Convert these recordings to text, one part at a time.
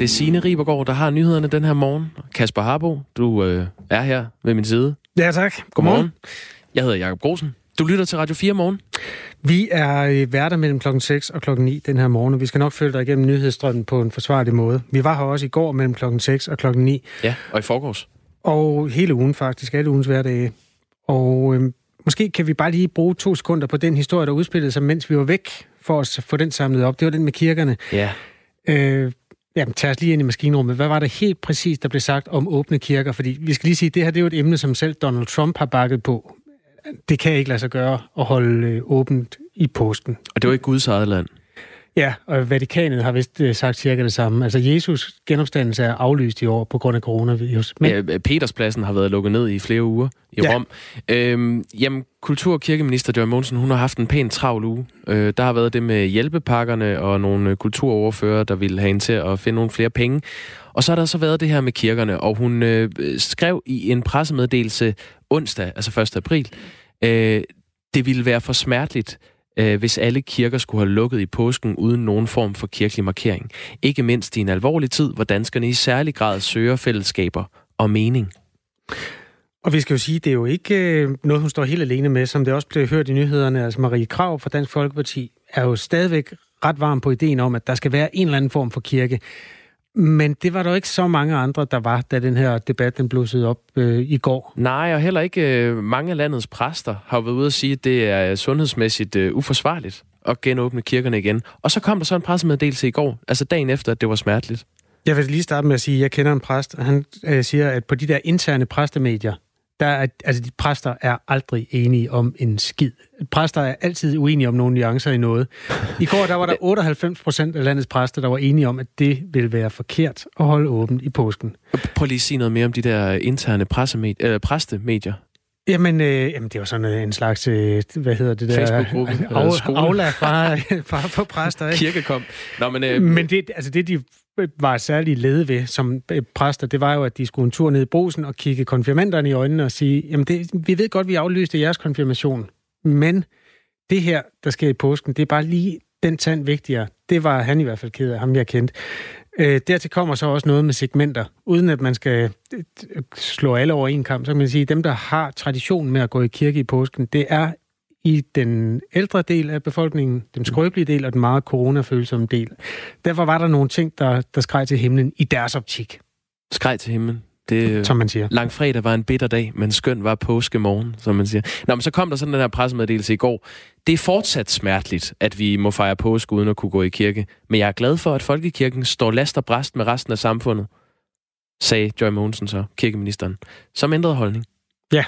Det er Signe Ribergaard, der har nyhederne den her morgen. Kasper Harbo, du øh, er her ved min side. Ja, tak. Godmorgen. Godmorgen. Jeg hedder Jakob Grosen. Du lytter til Radio 4 morgen. Vi er værter mellem klokken 6 og klokken 9 den her morgen, og vi skal nok følge dig igennem nyhedsstrømmen på en forsvarlig måde. Vi var her også i går mellem klokken 6 og klokken 9. Ja, og i forgårs. Og hele ugen faktisk, alle ugens hverdage. Og øh, måske kan vi bare lige bruge to sekunder på den historie, der udspillede sig, mens vi var væk, for at få den samlet op. Det var den med kirkerne. Ja. Øh, Jamen, tag os lige ind i maskinrummet. Hvad var det helt præcis, der blev sagt om åbne kirker? Fordi vi skal lige sige, at det her det er jo et emne, som selv Donald Trump har bakket på. Det kan ikke lade sig gøre at holde øh, åbent i påsken. Og det var ikke Guds eget land. Ja, og Vatikanet har vist øh, sagt cirka det samme. Altså, Jesus genopstandelse er aflyst i år på grund af coronavirus. Men... Ja, Peterspladsen har været lukket ned i flere uger i ja. Rom. Øhm, jamen, kultur- og kirkeminister Joy Monsen, hun har haft en pæn travl uge. Øh, der har været det med hjælpepakkerne og nogle kulturoverfører, der ville have hende til at finde nogle flere penge. Og så har der så været det her med kirkerne, og hun øh, skrev i en pressemeddelelse onsdag, altså 1. april, øh, det ville være for smerteligt, øh, hvis alle kirker skulle have lukket i påsken uden nogen form for kirkelig markering. Ikke mindst i en alvorlig tid, hvor danskerne i særlig grad søger fællesskaber og mening. Og vi skal jo sige, det er jo ikke øh, noget, hun står helt alene med, som det også blev hørt i nyhederne. Altså Marie Krav fra Dansk Folkeparti er jo stadigvæk ret varm på ideen om, at der skal være en eller anden form for kirke. Men det var der ikke så mange andre, der var, da den her debat den blussede op øh, i går. Nej, og heller ikke øh, mange af landets præster har været ude at sige, at det er sundhedsmæssigt øh, uforsvarligt at genåbne kirkerne igen. Og så kom der så en pressemeddelelse i går, altså dagen efter, at det var smerteligt. Jeg vil lige starte med at sige, at jeg kender en præst, og han øh, siger, at på de der interne præstemedier, der er, altså de præster er aldrig enige om en skid. Præster er altid uenige om nogle nuancer i noget. I går der var der 98 procent af landets præster, der var enige om, at det ville være forkert at holde åbent i påsken. Prøv lige at sige noget mere om de der interne pressemedier, øh, præstemedier. Jamen, øh, jamen, det var sådan en slags, øh, hvad hedder det der? Facebook-gruppe? Af, aflag fra, fra, fra præster, ikke? Kirkekom. Nå, men, øh, men det, altså det, de var særlig lede ved som øh, præster, det var jo, at de skulle en tur ned i brosen og kigge konfirmanderne i øjnene og sige, jamen det, vi ved godt, vi aflyste jeres konfirmation, men det her, der sker i påsken, det er bare lige den tand vigtigere. Det var han i hvert fald ked af, ham jeg kendte. Øh, dertil kommer så også noget med segmenter. Uden at man skal øh, slå alle over en kamp, så kan man sige, at dem, der har tradition med at gå i kirke i påsken, det er i den ældre del af befolkningen, den skrøbelige del og den meget coronafølsomme del. Derfor var der nogle ting, der, der skreg til himlen i deres optik. Skreg til himlen? Det, som man siger. Langfredag var en bitter dag, men skøn var påskemorgen, som man siger. Nå, men så kom der sådan den her pressemeddelelse i går. Det er fortsat smerteligt, at vi må fejre påske uden at kunne gå i kirke. Men jeg er glad for, at Folkekirken står last og bræst med resten af samfundet, sagde Joy Mogensen så, kirkeministeren, som ændrede holdning. Ja,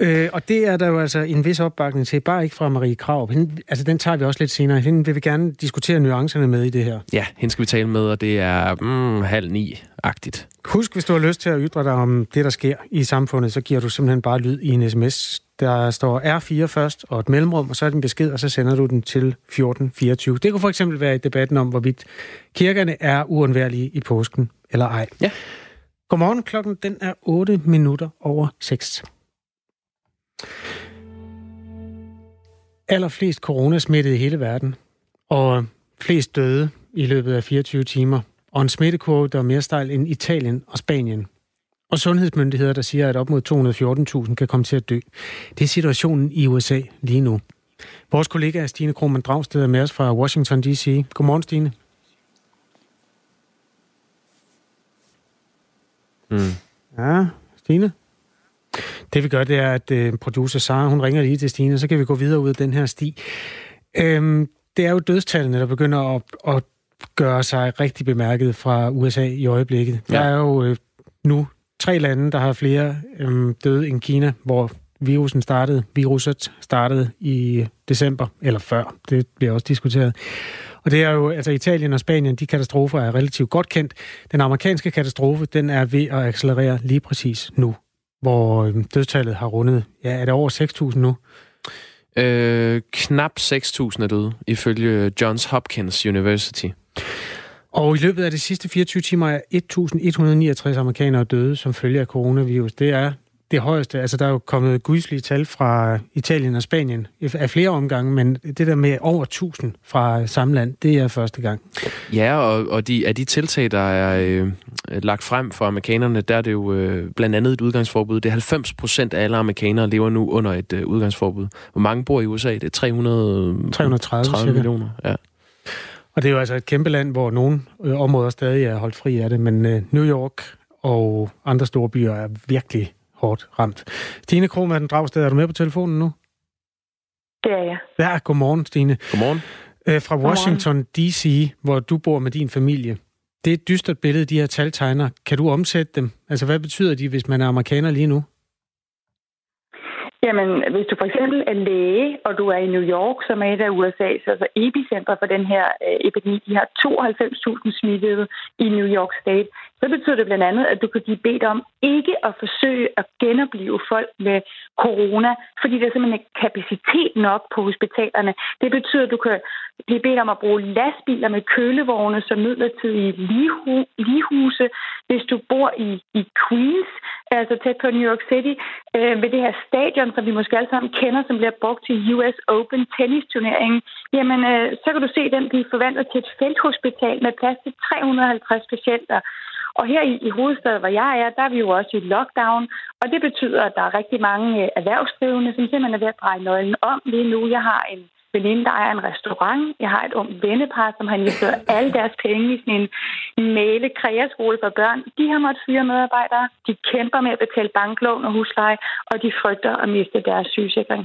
Øh, og det er der jo altså en vis opbakning til, bare ikke fra Marie Krav. Hende, altså den tager vi også lidt senere. Hende vil vi gerne diskutere nuancerne med i det her. Ja, hende skal vi tale med, og det er mm, halv ni-agtigt. Husk, hvis du har lyst til at ytre dig om det, der sker i samfundet, så giver du simpelthen bare lyd i en sms. Der står R4 først og et mellemrum, og så er det en besked, og så sender du den til 1424. Det kunne for eksempel være i debatten om, hvorvidt kirkerne er uundværlige i påsken eller ej. Ja. Godmorgen, klokken den er 8 minutter over 6. Allerflest coronasmittede i hele verden, og flest døde i løbet af 24 timer, og en smittekurve, der er mere stejl end Italien og Spanien. Og sundhedsmyndigheder, der siger, at op mod 214.000 kan komme til at dø. Det er situationen i USA lige nu. Vores kollega Stine Krohmann Dragsted er med os fra Washington D.C. Godmorgen, Stine. Mm. Ja, Stine? Det vi gør, det er, at øh, producer Sara, hun ringer lige til Stine, så kan vi gå videre ud af den her sti. Øhm, det er jo dødstallene, der begynder at, at gøre sig rigtig bemærket fra USA i øjeblikket. Ja. Der er jo øh, nu tre lande, der har flere øh, døde end Kina, hvor virusen startede, viruset startede i december, eller før, det bliver også diskuteret. Og det er jo, altså Italien og Spanien, de katastrofer er relativt godt kendt. Den amerikanske katastrofe, den er ved at accelerere lige præcis nu hvor øhm, dødstallet har rundet, ja, er det over 6.000 nu? Øh, knap 6.000 er døde, ifølge Johns Hopkins University. Og i løbet af de sidste 24 timer er 1.169 amerikanere døde som følge af coronavirus. Det er det højeste. Altså, der er jo kommet gudslige tal fra Italien og Spanien af flere omgange, men det der med over 1000 fra samme land, det er første gang. Ja, og, og de, af de tiltag, der er øh, lagt frem for amerikanerne, der er det jo øh, blandt andet et udgangsforbud. Det er 90 procent af alle amerikanere lever nu under et øh, udgangsforbud. Hvor mange bor i USA? Det er 300, 330 30 millioner. Ja. Og det er jo altså et kæmpe land, hvor nogle øh, områder stadig er holdt fri af det, men øh, New York og andre store byer er virkelig hårdt ramt. Stine Krohmann Dragsted, er du med på telefonen nu? Det er jeg. Ja, godmorgen, Stine. Godmorgen. Øh, fra Washington D.C., hvor du bor med din familie. Det er et dystert billede, de her tal tegner. Kan du omsætte dem? Altså, hvad betyder de, hvis man er amerikaner lige nu? Jamen, hvis du for eksempel er læge, og du er i New York, som er et af USA's altså epicenter for den her øh, epidemi, de har 92.000 smittede i New York State, så betyder det blandt andet, at du kan blive bedt om ikke at forsøge at genopleve folk med corona, fordi der er simpelthen ikke kapacitet nok på hospitalerne. Det betyder, at du kan blive bedt om at bruge lastbiler med kølevogne som midlertidige ligehuse. Hvis du bor i, i Queens, altså tæt på New York City, øh, ved det her stadion, som vi måske alle sammen kender, som bliver brugt til US Open tennisturneringen, jamen øh, så kan du se den blive forvandlet til et felthospital med plads til 350 patienter. Og her i, i hovedstaden, hvor jeg er, der er vi jo også i lockdown, og det betyder, at der er rigtig mange øh, erhvervsdrivende, som simpelthen er ved at dreje nøglen om lige nu. Jeg har en veninde, der er en restaurant. Jeg har et ung vennepar, som har investeret alle deres penge i sådan en male kreaskole for børn. De har måttet fyre medarbejdere. De kæmper med at betale banklån og husleje, og de frygter at miste deres sygesikring.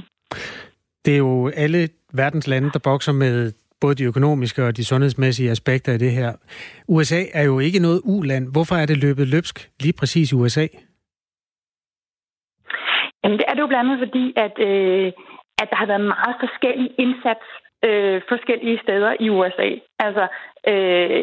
Det er jo alle verdens lande, der bokser med både de økonomiske og de sundhedsmæssige aspekter af det her. USA er jo ikke noget uland. Hvorfor er det løbet løbsk lige præcis i USA? Jamen, det er det jo blandt andet fordi, at, øh, at der har været meget forskellig indsats øh, forskellige steder i USA. Altså, øh,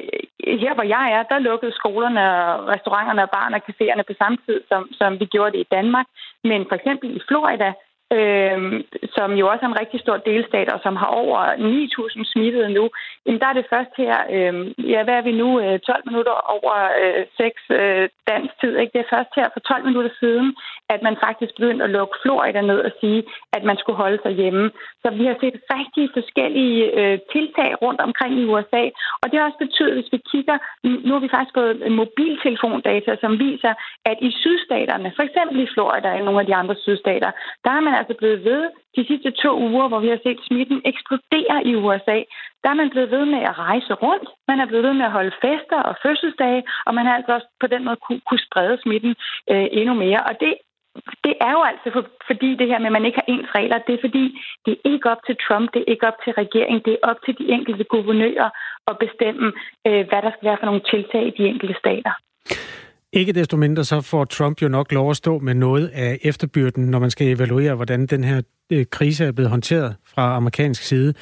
her hvor jeg er, der lukkede skolerne, og restauranterne, barn og caféerne på samme tid, som, som vi gjorde det i Danmark. Men for eksempel i Florida, øh, som jo også er en rigtig stor delstat, og som har over 9.000 smittede nu, jamen der er det først her, øh, ja, hvad er vi nu, øh, 12 minutter over øh, 6 øh, dansk tid, ikke? det er først her for 12 minutter siden, at man faktisk begyndte at lukke Florida ned og sige, at man skulle holde sig hjemme. Så vi har set rigtig forskellige øh, tiltag rundt omkring i USA, og det har også betydet, hvis vi kigger, nu har vi faktisk fået mobiltelefondata, som viser, at i sydstaterne, for eksempel i Florida og nogle af de andre sydstater, der har man altså blevet ved de sidste to uger, hvor vi har set smitten eksplodere i USA. Der er man blevet ved med at rejse rundt, man er blevet ved med at holde fester og fødselsdage, og man har altså også på den måde kunne, kunne sprede smitten øh, endnu mere. Og det det er jo altså for, fordi det her med, at man ikke har ens regler, det er fordi, det er ikke op til Trump, det er ikke op til regeringen, det er op til de enkelte guvernører at bestemme, øh, hvad der skal være for nogle tiltag i de enkelte stater. Ikke desto mindre så får Trump jo nok lov at stå med noget af efterbyrden, når man skal evaluere, hvordan den her øh, krise er blevet håndteret fra amerikansk side.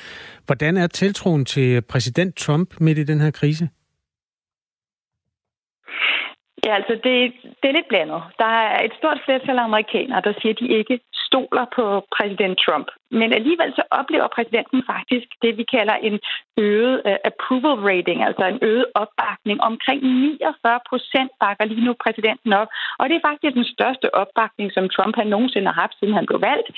Hvordan er tiltroen til præsident Trump midt i den her krise? Ja, altså det, det er lidt blandet. Der er et stort flertal af amerikanere, der siger, at de ikke stoler på præsident Trump. Men alligevel så oplever præsidenten faktisk det, vi kalder en øget uh, approval rating, altså en øget opbakning. Omkring 49 procent bakker lige nu præsidenten op. Og det er faktisk den største opbakning, som Trump har nogensinde har haft, siden han blev valgt.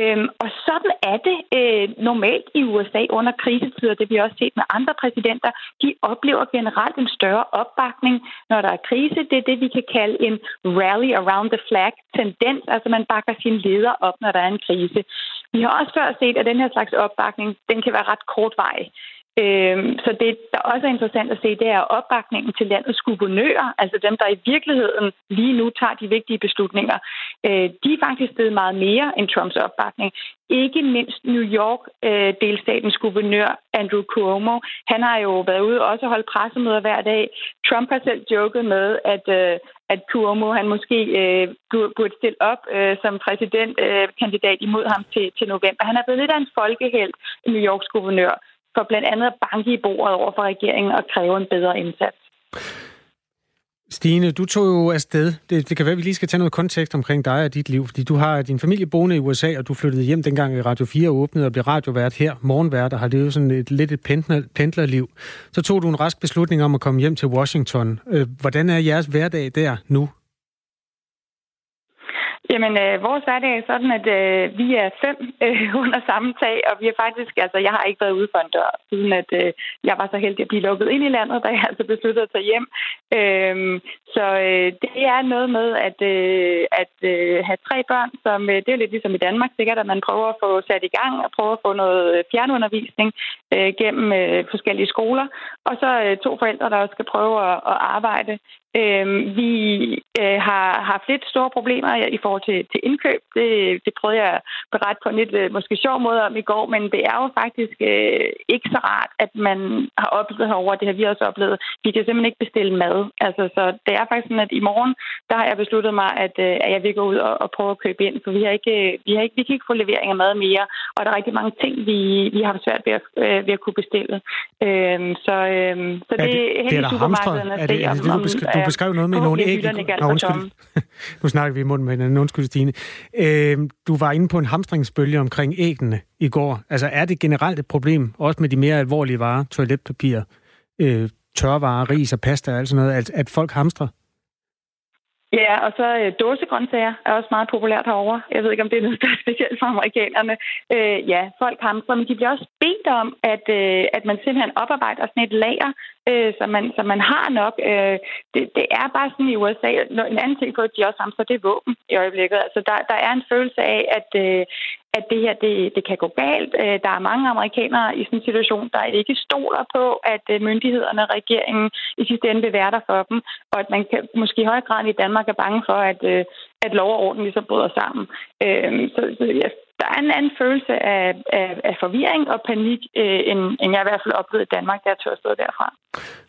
Øhm, og sådan er det øh, normalt i USA under krisetider. Det vi også set med andre præsidenter. De oplever generelt en større opbakning, når der er krise. Det er det, vi kan kalde en rally around the flag tendens. Altså man bakker sin leder op, når der er en krise. Vi har også før set, at den her slags opbakning, den kan være ret kortvarig. Øhm, så det, der også er interessant at se, det er opbakningen til landets guvernører, altså dem, der i virkeligheden lige nu tager de vigtige beslutninger. Øh, de er faktisk stedet meget mere end Trumps opbakning. Ikke mindst New York-delstatens øh, guvernør Andrew Cuomo. Han har jo været ude og også holdt pressemøder hver dag. Trump har selv joket med, at, øh, at Cuomo han måske øh, burde stille op øh, som præsidentkandidat øh, imod ham til, til november. Han er blevet lidt af en folkehelt, New Yorks guvernør for blandt andet at banke i bordet over for regeringen og kræve en bedre indsats. Stine, du tog jo afsted. Det, det kan være, at vi lige skal tage noget kontekst omkring dig og dit liv, fordi du har din familie boende i USA, og du flyttede hjem dengang Radio 4 åbnede og blev radiovært her, morgenvært, og har levet sådan et lidt et pendler, pendlerliv. Så tog du en rask beslutning om at komme hjem til Washington. Øh, hvordan er jeres hverdag der nu? Jamen, øh, vores hverdag er sådan, at øh, vi er fem øh, under samme tag, og vi er faktisk, altså jeg har ikke været ude for en dør, siden at øh, jeg var så heldig at blive lukket ind i landet, da jeg altså besluttede at tage hjem. Øh, så øh, det er noget med at, øh, at øh, have tre børn, som øh, det er lidt ligesom i Danmark sikkert, at man prøver at få sat i gang og prøver at få noget øh, fjernundervisning øh, gennem øh, forskellige skoler, og så øh, to forældre, der også skal prøve at, at arbejde. Øh, vi øh, har haft lidt store problemer i forhold til, til indkøb. Det, det prøvede jeg at berette på en lidt øh, måske sjov måde om i går, men det er jo faktisk øh, ikke så rart, at man har oplevet herover det har vi også oplevet. Vi kan simpelthen ikke bestille mad. Altså, så det er faktisk sådan, at i morgen, der har jeg besluttet mig, at, øh, at jeg vil gå ud og, og prøve at købe ind, for vi har ikke, vi har ikke, vi kan ikke få levering af mad mere, og der er rigtig mange ting, vi, vi har svært ved at, øh, ved at kunne bestille. Øh, så, øh, så det, det er helt i supermarkederne at se, om, du, beskrev, du beskrev noget med nogle æg. Nå, undskyld. nu snakker vi i munden med hinanden. Undskyld, Stine. Øh, du var inde på en hamstringsbølge omkring æggene i går. Altså, er det generelt et problem, også med de mere alvorlige varer, toiletpapir, øh, tørvarer, ris og pasta og alt sådan noget, at, at folk hamstrer? Ja, og så øh, dåsegrøntsager er også meget populært herover. Jeg ved ikke, om det er noget, der er specielt for amerikanerne. Øh, ja, folk hamstrer, men de bliver også bedt om, at, øh, at man simpelthen oparbejder sådan et lager, øh, så, man, så man har nok. Øh, det, det er bare sådan i USA. En anden ting på, at de også samler det våben i øjeblikket. Altså, der, der er en følelse af, at, øh, at det her det, det kan gå galt. Øh, der er mange amerikanere i sådan en situation, der ikke stoler på, at øh, myndighederne og regeringen i sidste ende vil være der for dem, og at man kan, måske i højere grad i Danmark er bange for, at, øh, at lov og orden ligesom bryder sammen. Øh, så, så ja, der er en anden følelse af, af, af forvirring og panik, øh, end, end jeg i hvert fald oplevede i Danmark, da jeg tør afsted derfra.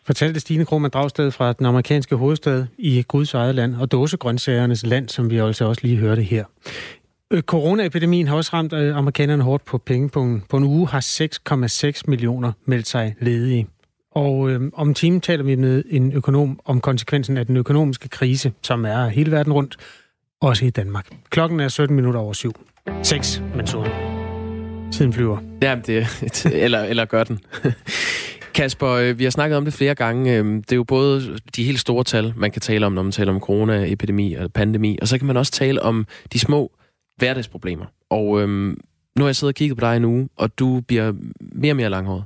Fortalte Stine Krohmann Dragsted fra den amerikanske hovedstad i Guds eget land og dåsegrøntsagernes land, som vi altså også lige hørte her. Øh, coronaepidemien har også ramt øh, amerikanerne hårdt på pengepunkten. På en uge har 6,6 millioner meldt sig ledige. Og øh, om timen taler vi med en økonom om konsekvensen af den økonomiske krise, som er hele verden rundt, også i Danmark. Klokken er 17 minutter over syv. 6, men så tiden flyver. Ja, det, eller, eller gør den. Kasper, øh, vi har snakket om det flere gange. Det er jo både de helt store tal, man kan tale om, når man taler om coronaepidemi og pandemi, og så kan man også tale om de små hverdagsproblemer. Og øhm, nu har jeg siddet og kigget på dig uge, og du bliver mere og mere langhåret.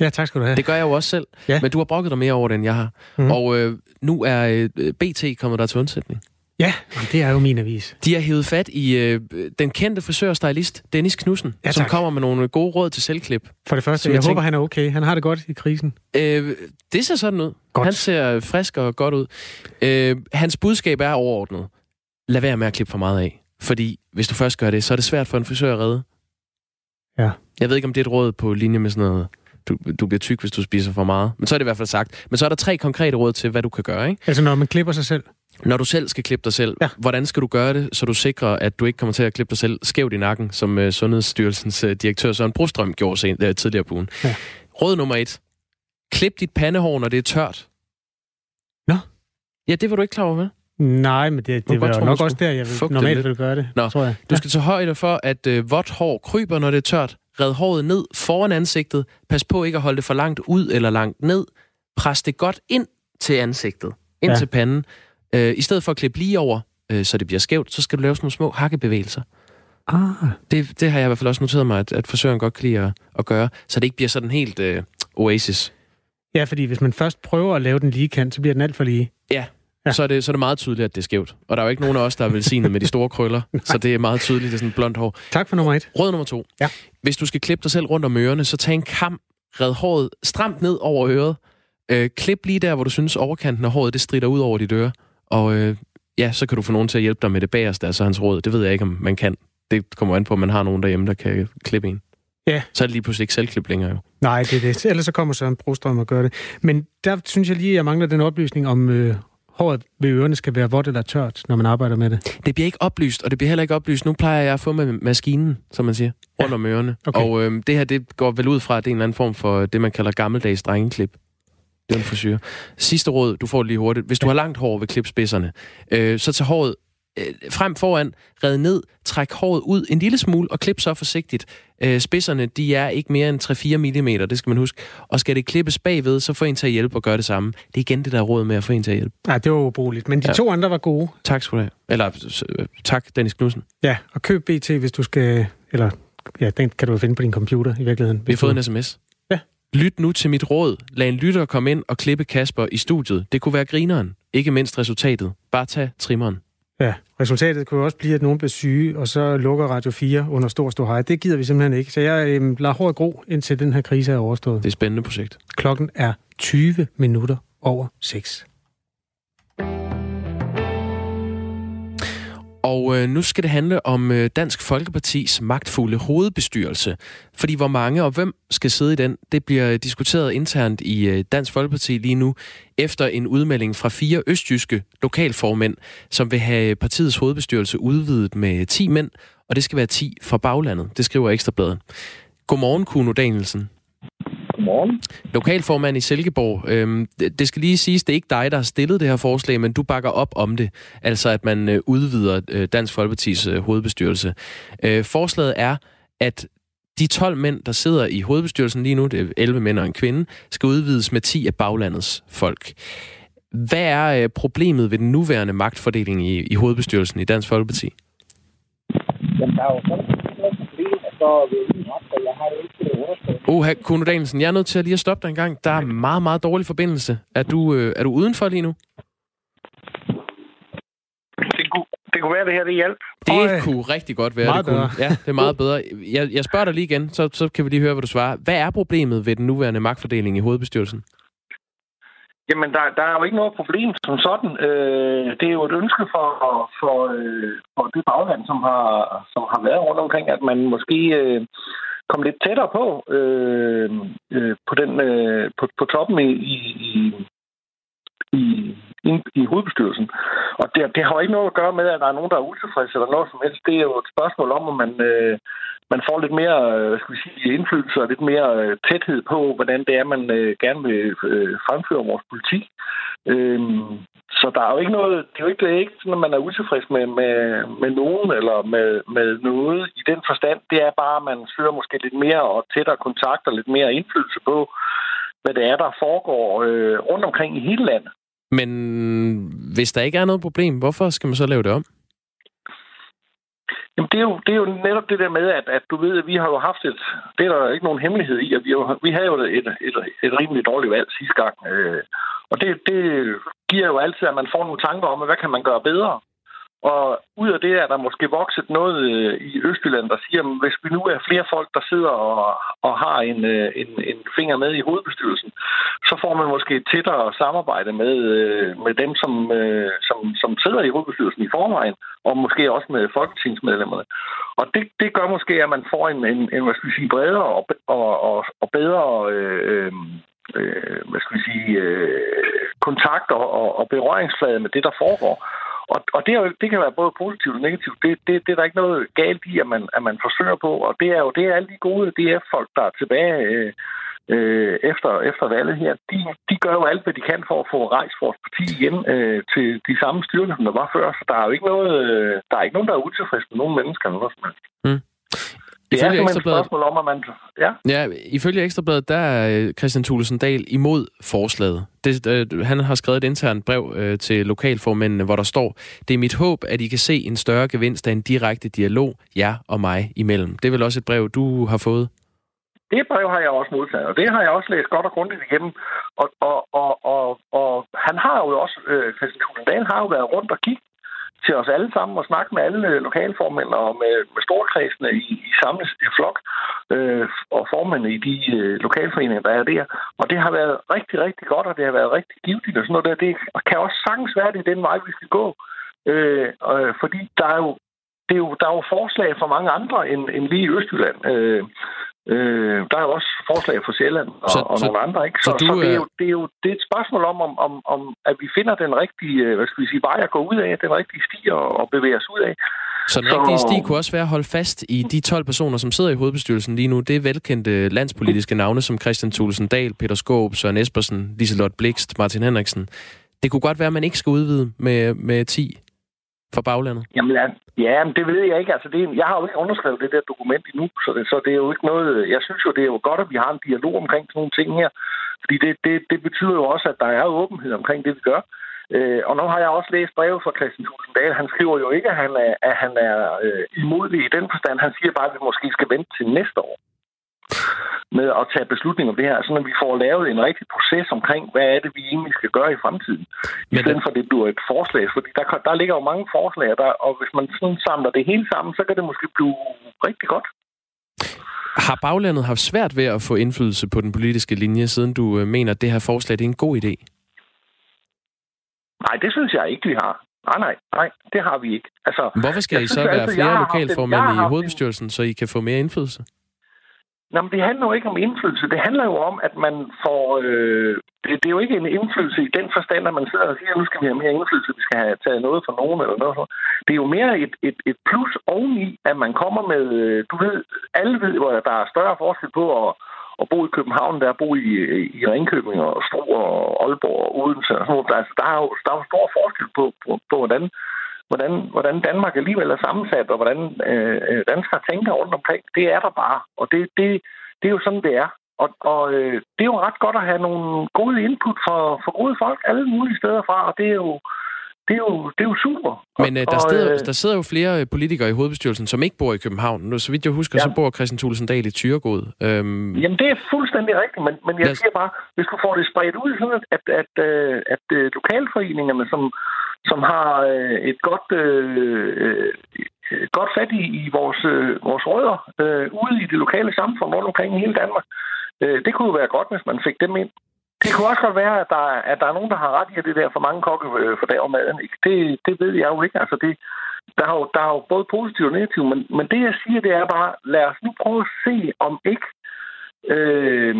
Ja, tak skal du have. Det gør jeg jo også selv. Ja. Men du har brokket dig mere over det, end jeg har. Mm. Og øh, nu er øh, BT kommet der til undsætning. Ja, det er jo min avis. De har hævet fat i øh, den kendte frisørstylist Dennis Knudsen, ja, som kommer med nogle gode råd til selvklip. For det første, jeg, jeg håber, han er okay. Han har det godt i krisen. Øh, det ser sådan ud. Godt. Han ser frisk og godt ud. Øh, hans budskab er overordnet. Lad være med at klippe for meget af. Fordi hvis du først gør det, så er det svært for en frisør at redde. Ja. Jeg ved ikke, om det er et råd på linje med sådan noget, du, du bliver tyk, hvis du spiser for meget. Men så er det i hvert fald sagt. Men så er der tre konkrete råd til, hvad du kan gøre, ikke? Altså når man klipper sig selv? Når du selv skal klippe dig selv, ja. hvordan skal du gøre det, så du sikrer, at du ikke kommer til at klippe dig selv skævt i nakken, som uh, Sundhedsstyrelsens uh, direktør Søren Brostrøm gjorde sen, uh, tidligere på ugen. Ja. Råd nummer et. Klip dit pandehår, når det er tørt. Nå? Ja, det var du ikke klar over, med. Nej, men det, det var nok også der, jeg vil, normalt vil gøre det, Nå, tror jeg. Du skal tage højde for, at øh, vådt hår kryber, når det er tørt. Red håret ned foran ansigtet. Pas på ikke at holde det for langt ud eller langt ned. Pres det godt ind til ansigtet, ind ja. til panden. Øh, I stedet for at klippe lige over, øh, så det bliver skævt, så skal du lave sådan nogle små hakkebevægelser. Ah. Det, det har jeg i hvert fald også noteret mig, at, at forsøgeren godt kan lide at, at gøre, så det ikke bliver sådan helt øh, oasis. Ja, fordi hvis man først prøver at lave den lige kant, så bliver den alt for lige. Ja, ja. så, er det, så er det meget tydeligt, at det er skævt. Og der er jo ikke nogen af os, der er velsignet med de store krøller, så det er meget tydeligt, det er sådan blondt hår. Tak for nummer et. Råd nummer to. Ja. Hvis du skal klippe dig selv rundt om ørerne, så tag en kam, red håret stramt ned over øret, øh, klip lige der, hvor du synes overkanten af håret, det strider ud over dit øre, og øh, ja, så kan du få nogen til at hjælpe dig med det bagerste, altså hans råd. Det ved jeg ikke, om man kan. Det kommer an på, om man har nogen derhjemme, der kan klippe en. Ja. Så er det lige pludselig ikke selvklip længere jo. Nej, det er det. Ellers så kommer Søren Brostrøm og gør det. Men der synes jeg lige, at jeg mangler den oplysning om, øh, håret ved ørerne skal være vådt eller tørt, når man arbejder med det. Det bliver ikke oplyst, og det bliver heller ikke oplyst. Nu plejer jeg at få med maskinen, som man siger, rundt ja. om ørerne. Okay. Og øh, det her, det går vel ud fra, at det er en eller anden form for det, man kalder gammeldags drengeklip. Det er en frisyr. Sidste råd, du får det lige hurtigt. Hvis du har langt hår ved klipspidserne, øh, så tag håret øh, frem foran, red ned, træk håret ud en lille smule og klip så forsigtigt. Øh, spidserne, de er ikke mere end 3-4 mm, det skal man huske. Og skal det klippes bagved, så få en til at hjælpe og gøre det samme. Det er igen det der råd med at få en til at hjælpe. Nej, det var ubrugeligt. Men de ja. to andre var gode. Tak skal du have. Eller øh, tak, Dennis Knudsen. Ja, og køb BT, hvis du skal... Eller ja, den kan du finde på din computer i virkeligheden. Vi har fået en sms. Lyt nu til mit råd. Lad en lytter komme ind og klippe Kasper i studiet. Det kunne være grineren. Ikke mindst resultatet. Bare tag trimmeren. Ja, resultatet kunne også blive, at nogen bliver syge, og så lukker Radio 4 under stor, stor hej. Det gider vi simpelthen ikke. Så jeg øh, lader hårdt gro, indtil den her krise er overstået. Det er et spændende projekt. Klokken er 20 minutter over 6. Og øh, nu skal det handle om øh, Dansk Folkepartis magtfulde hovedbestyrelse. Fordi hvor mange og hvem skal sidde i den, det bliver diskuteret internt i øh, Dansk Folkeparti lige nu, efter en udmelding fra fire østjyske lokalformænd, som vil have partiets hovedbestyrelse udvidet med 10 mænd, og det skal være 10 fra baglandet. Det skriver Ekstrabladet. Godmorgen, Kuno Danielsen. Godmorgen. Lokalformand i Silkeborg. Øhm, det, skal lige siges, det er ikke dig, der har stillet det her forslag, men du bakker op om det. Altså, at man øh, udvider øh, Dansk Folkepartis øh, hovedbestyrelse. Øh, forslaget er, at de 12 mænd, der sidder i hovedbestyrelsen lige nu, det er 11 mænd og en kvinde, skal udvides med 10 af baglandets folk. Hvad er problemet ved den nuværende magtfordeling i, i hovedbestyrelsen i Dansk Folkeparti? Jamen, der er jo sådan et problem, at så vil jeg ret, og jeg har jo ikke underskrevet. Oha, Kuno Danielsen, jeg er nødt til at lige at stoppe dig en gang. Der er meget, meget dårlig forbindelse. Er du, øh, er du udenfor lige nu? Det kunne, det kunne være, det her det hjælp. Det Øj. kunne rigtig godt være, Meget det kunne. bedre. Ja, det er meget bedre. Jeg, jeg spørger dig lige igen, så, så kan vi lige høre, hvad du svarer. Hvad er problemet ved den nuværende magtfordeling i hovedbestyrelsen? Jamen, der, der er jo ikke noget problem som sådan. Øh, det er jo et ønske for, for, øh, for det bagland, som har, som har været rundt omkring, at man måske øh, kom lidt tættere på, øh, øh, på, den, øh, på, på toppen i, i, i, i, i, hovedbestyrelsen. Og det, det har jo ikke noget at gøre med, at der er nogen, der er utilfredse eller noget som helst. Det er jo et spørgsmål om, at man, øh, man får lidt mere øh, skal vi sige, indflydelse og lidt mere øh, tæthed på, hvordan det er, man øh, gerne vil øh, fremføre vores politik. Øh, så der er jo ikke noget, det er jo ikke, det er ikke sådan, at man er utilfreds med, med, med nogen eller med, med noget i den forstand. Det er bare, at man søger måske lidt mere og tættere kontakt og lidt mere indflydelse på, hvad det er, der foregår øh, rundt omkring i hele landet. Men hvis der ikke er noget problem, hvorfor skal man så lave det om? Jamen, det er, jo, det er jo netop det der med, at, at du ved, at vi har jo haft et... Det er der ikke nogen hemmelighed i, at vi, jo, vi havde jo et, et, et, rimelig dårligt valg sidste gang. Øh, og det, det giver jo altid, at man får nogle tanker om, hvad kan man gøre bedre. Og ud af det er der måske vokset noget øh, i Østjylland, der siger, at hvis vi nu er flere folk, der sidder og, og har en, øh, en, en finger med i hovedbestyrelsen, så får man måske et tættere samarbejde med, øh, med dem, som, som, som sidder i hovedbestyrelsen i forvejen, og måske også med folketingsmedlemmerne. Og det, det gør måske, at man får en, en, en hvad skal vi sige, bredere og, og, og, og bedre øh, øh, hvad skal vi sige, øh, kontakt og, og, og berøringsflade med det, der foregår. Og, og det, er jo, det kan være både positivt og negativt. Det, det, det er der ikke noget galt i, at man, at man forsøger på. Og det er jo det er alle de gode DF-folk, der er tilbage øh, øh, efter, efter valget her. De, de gør jo alt, hvad de kan for at få rejst vores parti igen øh, til de samme styrker, som der var før. Så der er jo ikke noget, øh, der er ikke nogen, der er utilfreds med nogen mennesker eller noget som helst. Mm. Det er simpelthen et spørgsmål om, at man... Ja, Ja, ifølge Ekstrabladet, der er øh, Christian Thulesen Dahl imod forslaget. Det, øh, han har skrevet et internt brev øh, til lokalformændene, hvor der står, det er mit håb, at I kan se en større gevinst af en direkte dialog, jer og mig imellem. Det er vel også et brev, du har fået? det brev har jeg også modtaget, og det har jeg også læst godt og grundigt igennem. Og, og, og, og, og han har jo også, øh, Christian Thulesen Dahl har jo været rundt og kigge til os alle sammen og snakke med alle lokalformænd og med, med storkredsene i, i samme flok øh, og formændene i de øh, lokalforeninger, der er der. Og det har været rigtig, rigtig godt, og det har været rigtig givetigt og sådan noget der. Det kan også sagtens være, det er den vej, vi skal gå. Øh, øh, fordi der er jo det er jo, der er jo forslag fra mange andre end, end lige i Østjylland. Øh, øh, der er jo også forslag fra Sjælland og, Så- og så- nogle andre. Ikke? så Så, du, så, det, er jo, det, er jo, det er et spørgsmål om, om, om, om, at vi finder den rigtige øh, hvad skal vi sige, vej at gå ud af, den rigtige sti at, at bevæge os ud af. Så den Så- rigtige sti kunne også være at holde fast i de 12 personer, som sidder i hovedbestyrelsen lige nu. Det er velkendte landspolitiske navne, som Christian Thulesen Dahl, Peter Skåb, Søren Espersen, Liselot Blikst, Martin Henriksen. Det kunne godt være, at man ikke skal udvide med, med 10 for baglandet? Jamen, ja, ja men det ved jeg ikke. Altså, det, jeg har jo ikke underskrevet det der dokument endnu, så det, så det er jo ikke noget... Jeg synes jo, det er jo godt, at vi har en dialog omkring sådan nogle ting her. Fordi det, det, det betyder jo også, at der er åbenhed omkring det, vi gør. Øh, og nu har jeg også læst brevet fra Christian Tulsendal. Han skriver jo ikke, at han er, at han er øh, imodlig i den forstand. Han siger bare, at vi måske skal vente til næste år med at tage beslutninger om det her, så når vi får lavet en rigtig proces omkring, hvad er det, vi egentlig skal gøre i fremtiden. I stedet for, at det bliver et forslag. Fordi der, der ligger jo mange forslag, der, og hvis man sådan samler det hele sammen, så kan det måske blive rigtig godt. Har baglandet haft svært ved at få indflydelse på den politiske linje, siden du øh, mener, at det her forslag det er en god idé? Nej, det synes jeg ikke, vi har. Nej, nej, nej, det har vi ikke. Altså, Hvorfor skal I så være flere lokalformænd i hovedbestyrelsen, så I kan få mere indflydelse? Jamen, det handler jo ikke om indflydelse. Det handler jo om, at man får... Øh, det, det er jo ikke en indflydelse i den forstand, at man sidder og siger, at nu skal vi have mere indflydelse, vi skal have taget noget fra nogen eller noget. Det er jo mere et, et, et plus oveni, at man kommer med... Øh, du ved, alle ved hvor der er større forskel på at, at bo i København, der at bo i, i Ringkøbing og Struer og Aalborg og Odense. Og sådan noget. Altså, der, er jo, der er jo stor forskel på, på, på hvordan hvordan, hvordan Danmark alligevel er sammensat, og hvordan øh, øh, danskere tænker rundt omkring. Det er der bare, og det, det, det er jo sådan, det er. Og, og øh, det er jo ret godt at have nogle gode input for, for gode folk alle mulige steder fra, og det er jo, det er jo, det er jo super. Men øh, der, og, sidder, øh, der sidder jo flere øh, politikere i hovedbestyrelsen, som ikke bor i København. Nu, så vidt jeg husker, ja. så bor Christian Thulesen Dahl i Tyregod. Øhm... Jamen, det er fuldstændig rigtigt, men, men jeg Lad... siger bare, hvis du får det spredt ud, sådan at, at, at, at, at lokalforeningerne, som, som har øh, et godt, øh, øh, godt fat i, i vores, øh, vores rødder øh, ude i det lokale samfund rundt omkring i hele Danmark. Øh, det kunne jo være godt, hvis man fik dem ind. Det kunne også godt være, at der, at der er nogen, der har ret i, at det der for mange kokke øh, for maden. Ikke? Det, det ved jeg jo ikke. Altså, det, der, er jo, der er jo både positivt og negativt, men, men det, jeg siger, det er bare, lad os nu prøve at se, om ikke øh,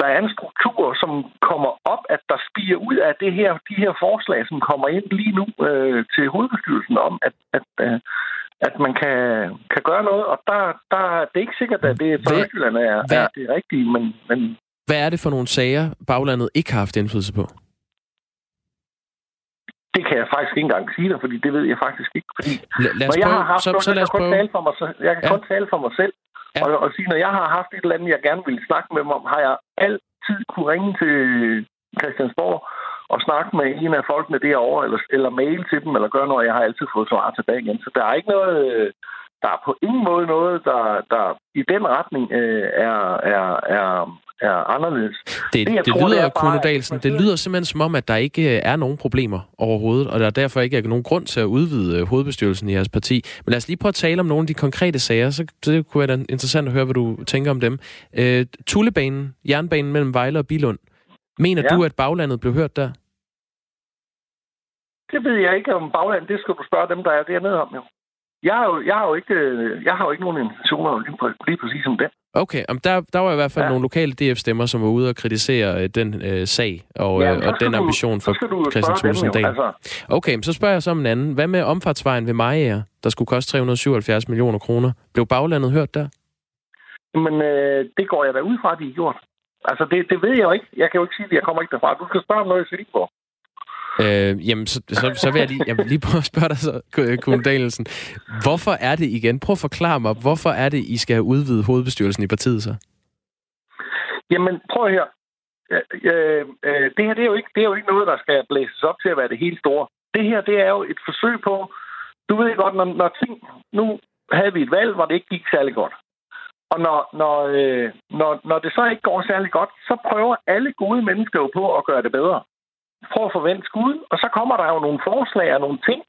der er en struktur, som kommer op, at der spiger ud af det her, de her forslag, som kommer ind lige nu øh, til hovedbestyrelsen om, at, at, øh, at man kan, kan gøre noget. Og der, der, det er ikke sikkert, at det for Østjylland er, er det rigtige, men, men... Hvad er det for nogle sager, baglandet ikke har haft indflydelse på? Det kan jeg faktisk ikke engang sige dig, fordi det ved jeg faktisk ikke. Fordi lad, lad os jeg har haft, så, så lad os prøve. Tale for mig, jeg kan ja. kun tale for mig selv. Ja. Og, og sige, når jeg har haft et eller andet, jeg gerne ville snakke med dem om, har jeg altid kunne ringe til Christiansborg og snakke med en af folkene derovre, eller, eller mail til dem, eller gøre noget, jeg har altid fået svar tilbage igen. Så der er ikke noget, der er på ingen måde noget, der, der i den retning øh, er, er, er, er anderledes. Det, det, det tror, lyder, Kuno Dahlsen, det lyder simpelthen som om, at der ikke øh, er nogen problemer overhovedet, og der derfor ikke er nogen grund til at udvide øh, hovedbestyrelsen i jeres parti. Men lad os lige prøve at tale om nogle af de konkrete sager, så det kunne være interessant at høre, hvad du tænker om dem. Øh, Tullebanen, jernbanen mellem Vejle og Bilund. Mener ja. du, at baglandet blev hørt der? Det ved jeg ikke om baglandet. Det skal du spørge dem, der er dernede om, jo. Jeg har jo, jeg har jo, ikke, øh, jeg har jo ikke nogen intentioner lige, lige præcis som den. Okay, om der, der var i hvert fald ja. nogle lokale DF-stemmer, som var ude og kritisere øh, den øh, sag og, ja, øh, og den ambition for Christian Thulesen Dahl. Altså. Okay, så spørger jeg så om en anden. Hvad med omfartsvejen ved Maja, der skulle koste 377 millioner kroner? Blev baglandet hørt der? Men øh, det går jeg da ud fra, at de har gjort. Altså, det, det ved jeg jo ikke. Jeg kan jo ikke sige, at jeg kommer ikke derfra. Du skal spørge om noget i Silkeborg. Øh, jamen, så, så, så vil jeg lige, jeg vil lige prøve at spørge dig så, Kuhn Danielsen. Hvorfor er det igen? Prøv at forklare mig, hvorfor er det, I skal have udvidet hovedbestyrelsen i partiet så? Jamen, prøv her. Øh, øh, det her det er, jo ikke, det er jo ikke noget, der skal blæses op til at være det helt store. Det her, det er jo et forsøg på... Du ved godt, når, når ting... Nu havde vi et valg, hvor det ikke gik særlig godt. Og når, når, øh, når, når det så ikke går særlig godt, så prøver alle gode mennesker jo på at gøre det bedre prøve at forvente skud, og så kommer der jo nogle forslag og nogle ting,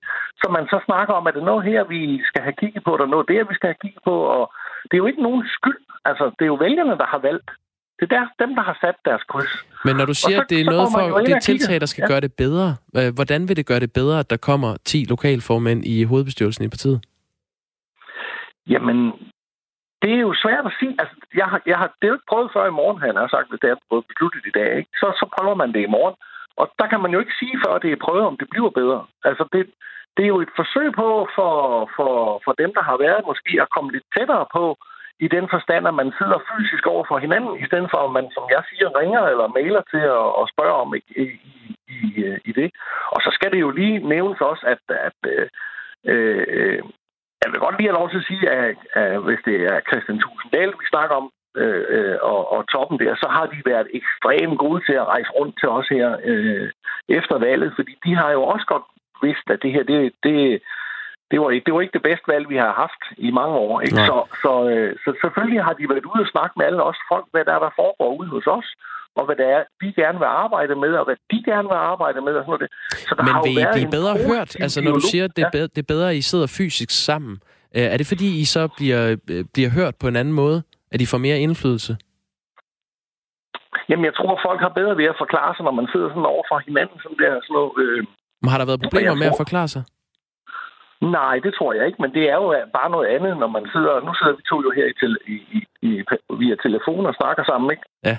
som man så snakker om, at det er noget her, vi skal have kigget på, der er noget der, vi skal have kigget på, og det er jo ikke nogen skyld. Altså, det er jo vælgerne, der har valgt. Det er der, dem, der har sat deres kryds. Men når du siger, så, at det er noget for det er tiltag, der skal ja. gøre det bedre, hvordan vil det gøre det bedre, at der kommer 10 lokalformænd i hovedbestyrelsen i partiet? Jamen, det er jo svært at sige. Altså, jeg har, jeg har, det er jo ikke prøvet før i morgen, han har sagt, hvis det er blevet besluttet i dag. Ikke? Så, så prøver man det i morgen. Og der kan man jo ikke sige, før det er prøvet, om det bliver bedre. Altså, det, det er jo et forsøg på for, for, for dem, der har været måske at komme lidt tættere på, i den forstand, at man sidder fysisk over for hinanden, i stedet for, at man, som jeg siger, ringer eller mailer til at, at spørge om i, i, i, øh, i det. Og så skal det jo lige nævnes også, at, at, øh, øh, øh, jeg vil godt lige have lov til at sige, at, at hvis det er Christian Tusinddal, vi snakker om, øh, øh, og, og toppen der, så har de været ekstremt gode til at rejse rundt til os her øh, efter valget, fordi de har jo også godt vidst, at det her, det, det, det var, ikke, det var ikke det bedste valg, vi har haft i mange år. Ikke? Så, så, øh, så selvfølgelig har de været ude og snakke med alle os folk, hvad der er, der foregår ude hos os, og hvad det er, vi gerne vil arbejde med, og hvad de gerne vil arbejde med. Og sådan noget. Så der Men har vil I været blive bedre hørt? Altså, når du siger, at det er, bedre, det er bedre, at I sidder fysisk sammen. øh, Er det fordi, I så bliver, øh, bliver hørt på en anden måde? At I får mere indflydelse? Jamen, jeg tror, folk har bedre ved at forklare sig, når man sidder sådan over for hinanden, sådan der sådan noget... Øh, Men har der været problemer med at forklare sig? Nej, det tror jeg ikke, men det er jo bare noget andet, når man sidder... Nu sidder vi to jo her i, i, i, via telefon og snakker sammen, ikke? Ja.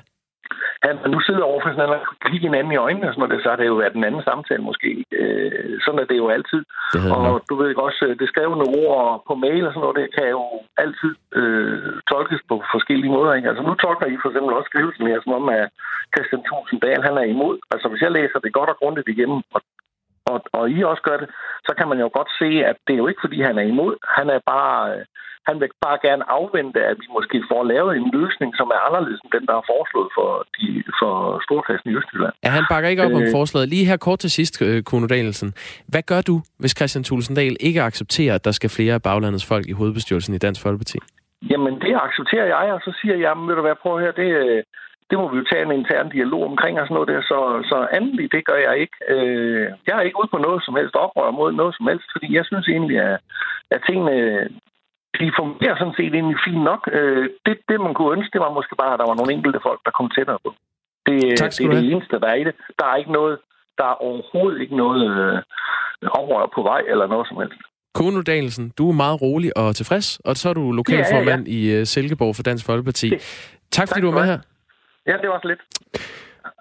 At man nu sidder over for sådan noget, og kigger hinanden i øjnene, og sådan noget, så har det jo været en anden samtale måske. Øh, sådan er det jo altid. Det Og du ved ikke også, øh, det skrevne ord på mail og sådan noget, det kan jo altid øh, tolkes på forskellige måder. Ikke? Altså nu tolker I for eksempel også skrivelsen her, som om at Christian Tusinddal, han er imod. Altså hvis jeg læser det godt og grundigt igennem, og, og, og I også gør det, så kan man jo godt se, at det er jo ikke fordi, han er imod. Han er bare... Øh, han vil bare gerne afvente, at vi måske får lavet en løsning, som er anderledes end den, der er foreslået for, de, for Storklassen i Østjylland. Ja, han bakker ikke op om Øh. forslaget. Lige her kort til sidst, øh, Kuno Danielsen. Hvad gør du, hvis Christian Tulsendal ikke accepterer, at der skal flere af baglandets folk i hovedbestyrelsen i Dansk Folkeparti? Jamen, det accepterer jeg, og så siger jeg, jamen, vil du være på her, det, øh, det må vi jo tage en intern dialog omkring og sådan noget der, så, så endelig, det gør jeg ikke. Øh, jeg er ikke ude på noget som helst oprør mod noget som helst, fordi jeg synes egentlig, at, at tingene, de fungerer sådan set egentlig fint nok. Øh, det, det, man kunne ønske, det var måske bare, at der var nogle enkelte folk, der kom tættere på. Det, Tak det er det eneste, der er i det. Der er ikke noget, der er overhovedet ikke noget øh, oprør på vej eller noget som helst. Kuno Danielsen, du er meget rolig og tilfreds, og så er du lokalformand i øh, Silkeborg for Dansk Folkeparti. Tak fordi Tak du var med her. Ja, det var så lidt.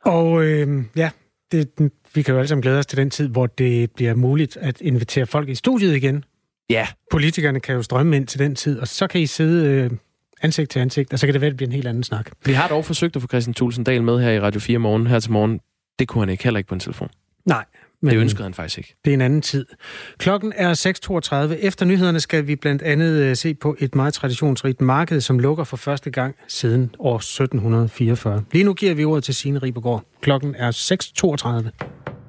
Og øh, ja, det, vi kan jo alle sammen glæde os til den tid, hvor det bliver muligt at invitere folk i studiet igen. Ja, Politikerne kan jo strømme ind til den tid, og så kan I sidde øh, ansigt til ansigt, og så kan det være, at det bliver en helt anden snak. vi har dog forsøgt at få Christian Tulsendal med her i Radio 4 morgen, her til morgen. Det kunne han ikke, heller ikke på en telefon. Nej, men Det ønskede han faktisk ikke. det er en anden tid. Klokken er 6.32. Efter nyhederne skal vi blandt andet øh, se på et meget traditionsrigt marked, som lukker for første gang siden år 1744. Lige nu giver vi ordet til Signe Ribergaard. Klokken er 6.32.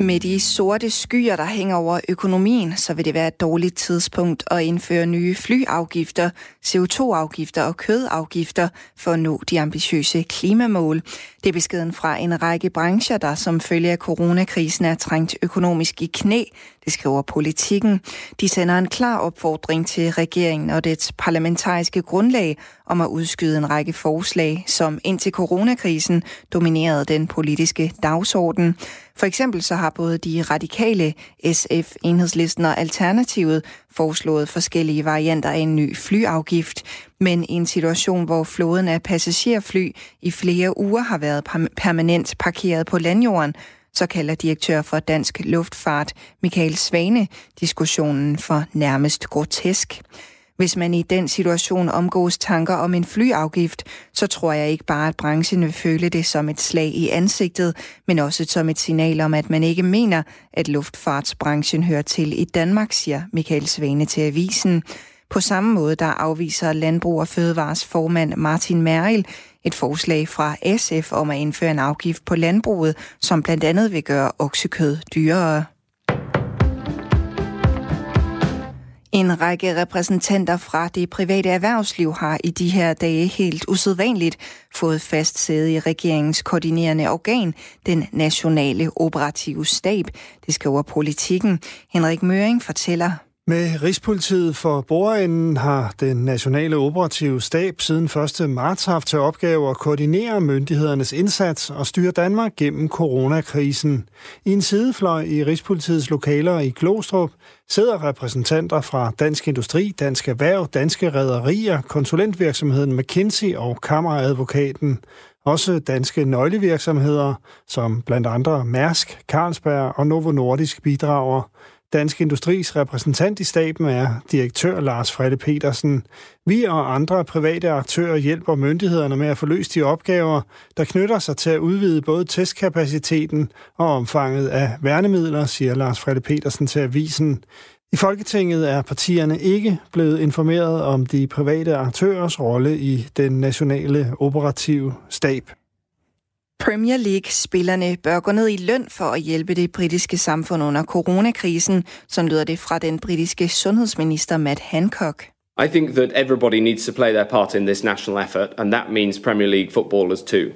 Med de sorte skyer, der hænger over økonomien, så vil det være et dårligt tidspunkt at indføre nye flyafgifter, CO2-afgifter og kødafgifter for at nå de ambitiøse klimamål. Det er beskeden fra en række brancher, der som følge af coronakrisen er trængt økonomisk i knæ. Det skriver politikken. De sender en klar opfordring til regeringen og dets parlamentariske grundlag om at udskyde en række forslag, som indtil coronakrisen dominerede den politiske dagsorden. For eksempel så har både de radikale, SF, Enhedslisten og Alternativet foreslået forskellige varianter af en ny flyafgift. Men i en situation, hvor flåden af passagerfly i flere uger har været permanent parkeret på landjorden, så kalder direktør for Dansk Luftfart Michael Svane diskussionen for nærmest grotesk. Hvis man i den situation omgås tanker om en flyafgift, så tror jeg ikke bare, at branchen vil føle det som et slag i ansigtet, men også som et signal om, at man ikke mener, at luftfartsbranchen hører til i Danmark, siger Michael Svane til avisen. På samme måde, der afviser Landbrug og Fødevares formand Martin Meril et forslag fra SF om at indføre en afgift på landbruget, som blandt andet vil gøre oksekød dyrere. En række repræsentanter fra det private erhvervsliv har i de her dage helt usædvanligt fået fast sæde i regeringens koordinerende organ, den nationale operative stab. Det skriver politikken. Henrik Møring fortæller. Med Rigspolitiet for bordenden har den nationale operative stab siden 1. marts haft til opgave at koordinere myndighedernes indsats og styre Danmark gennem coronakrisen. I en sidefløj i Rigspolitiets lokaler i Glostrup sidder repræsentanter fra Dansk Industri, Dansk Erhverv, Danske Rederier, konsulentvirksomheden McKinsey og Kammeradvokaten. Også danske nøglevirksomheder, som blandt andre Mærsk, Carlsberg og Novo Nordisk bidrager. Dansk Industris repræsentant i staben er direktør Lars Frede Petersen. Vi og andre private aktører hjælper myndighederne med at få løst de opgaver, der knytter sig til at udvide både testkapaciteten og omfanget af værnemidler, siger Lars Frede Petersen til avisen. I Folketinget er partierne ikke blevet informeret om de private aktørers rolle i den nationale operative stab. Premier League-spillerne bør gå ned i løn for at hjælpe det britiske samfund under coronakrisen, som lyder det fra den britiske sundhedsminister Matt Hancock. I think that everybody needs to play their part in this national effort, and that means Premier League footballers too.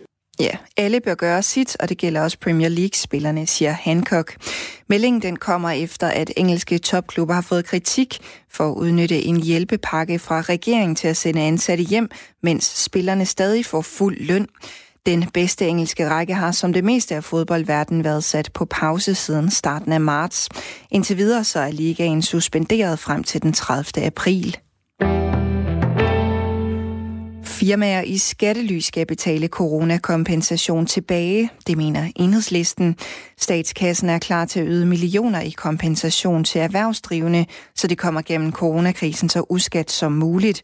Ja, alle bør gøre sit, og det gælder også Premier League-spillerne, siger Hancock. Meldingen den kommer efter, at engelske topklubber har fået kritik for at udnytte en hjælpepakke fra regeringen til at sende ansatte hjem, mens spillerne stadig får fuld løn. Den bedste engelske række har som det meste af fodboldverdenen været sat på pause siden starten af marts. Indtil videre så er ligaen suspenderet frem til den 30. april. Firmaer i skattely skal betale coronakompensation tilbage, det mener enhedslisten. Statskassen er klar til at yde millioner i kompensation til erhvervsdrivende, så det kommer gennem coronakrisen så uskat som muligt.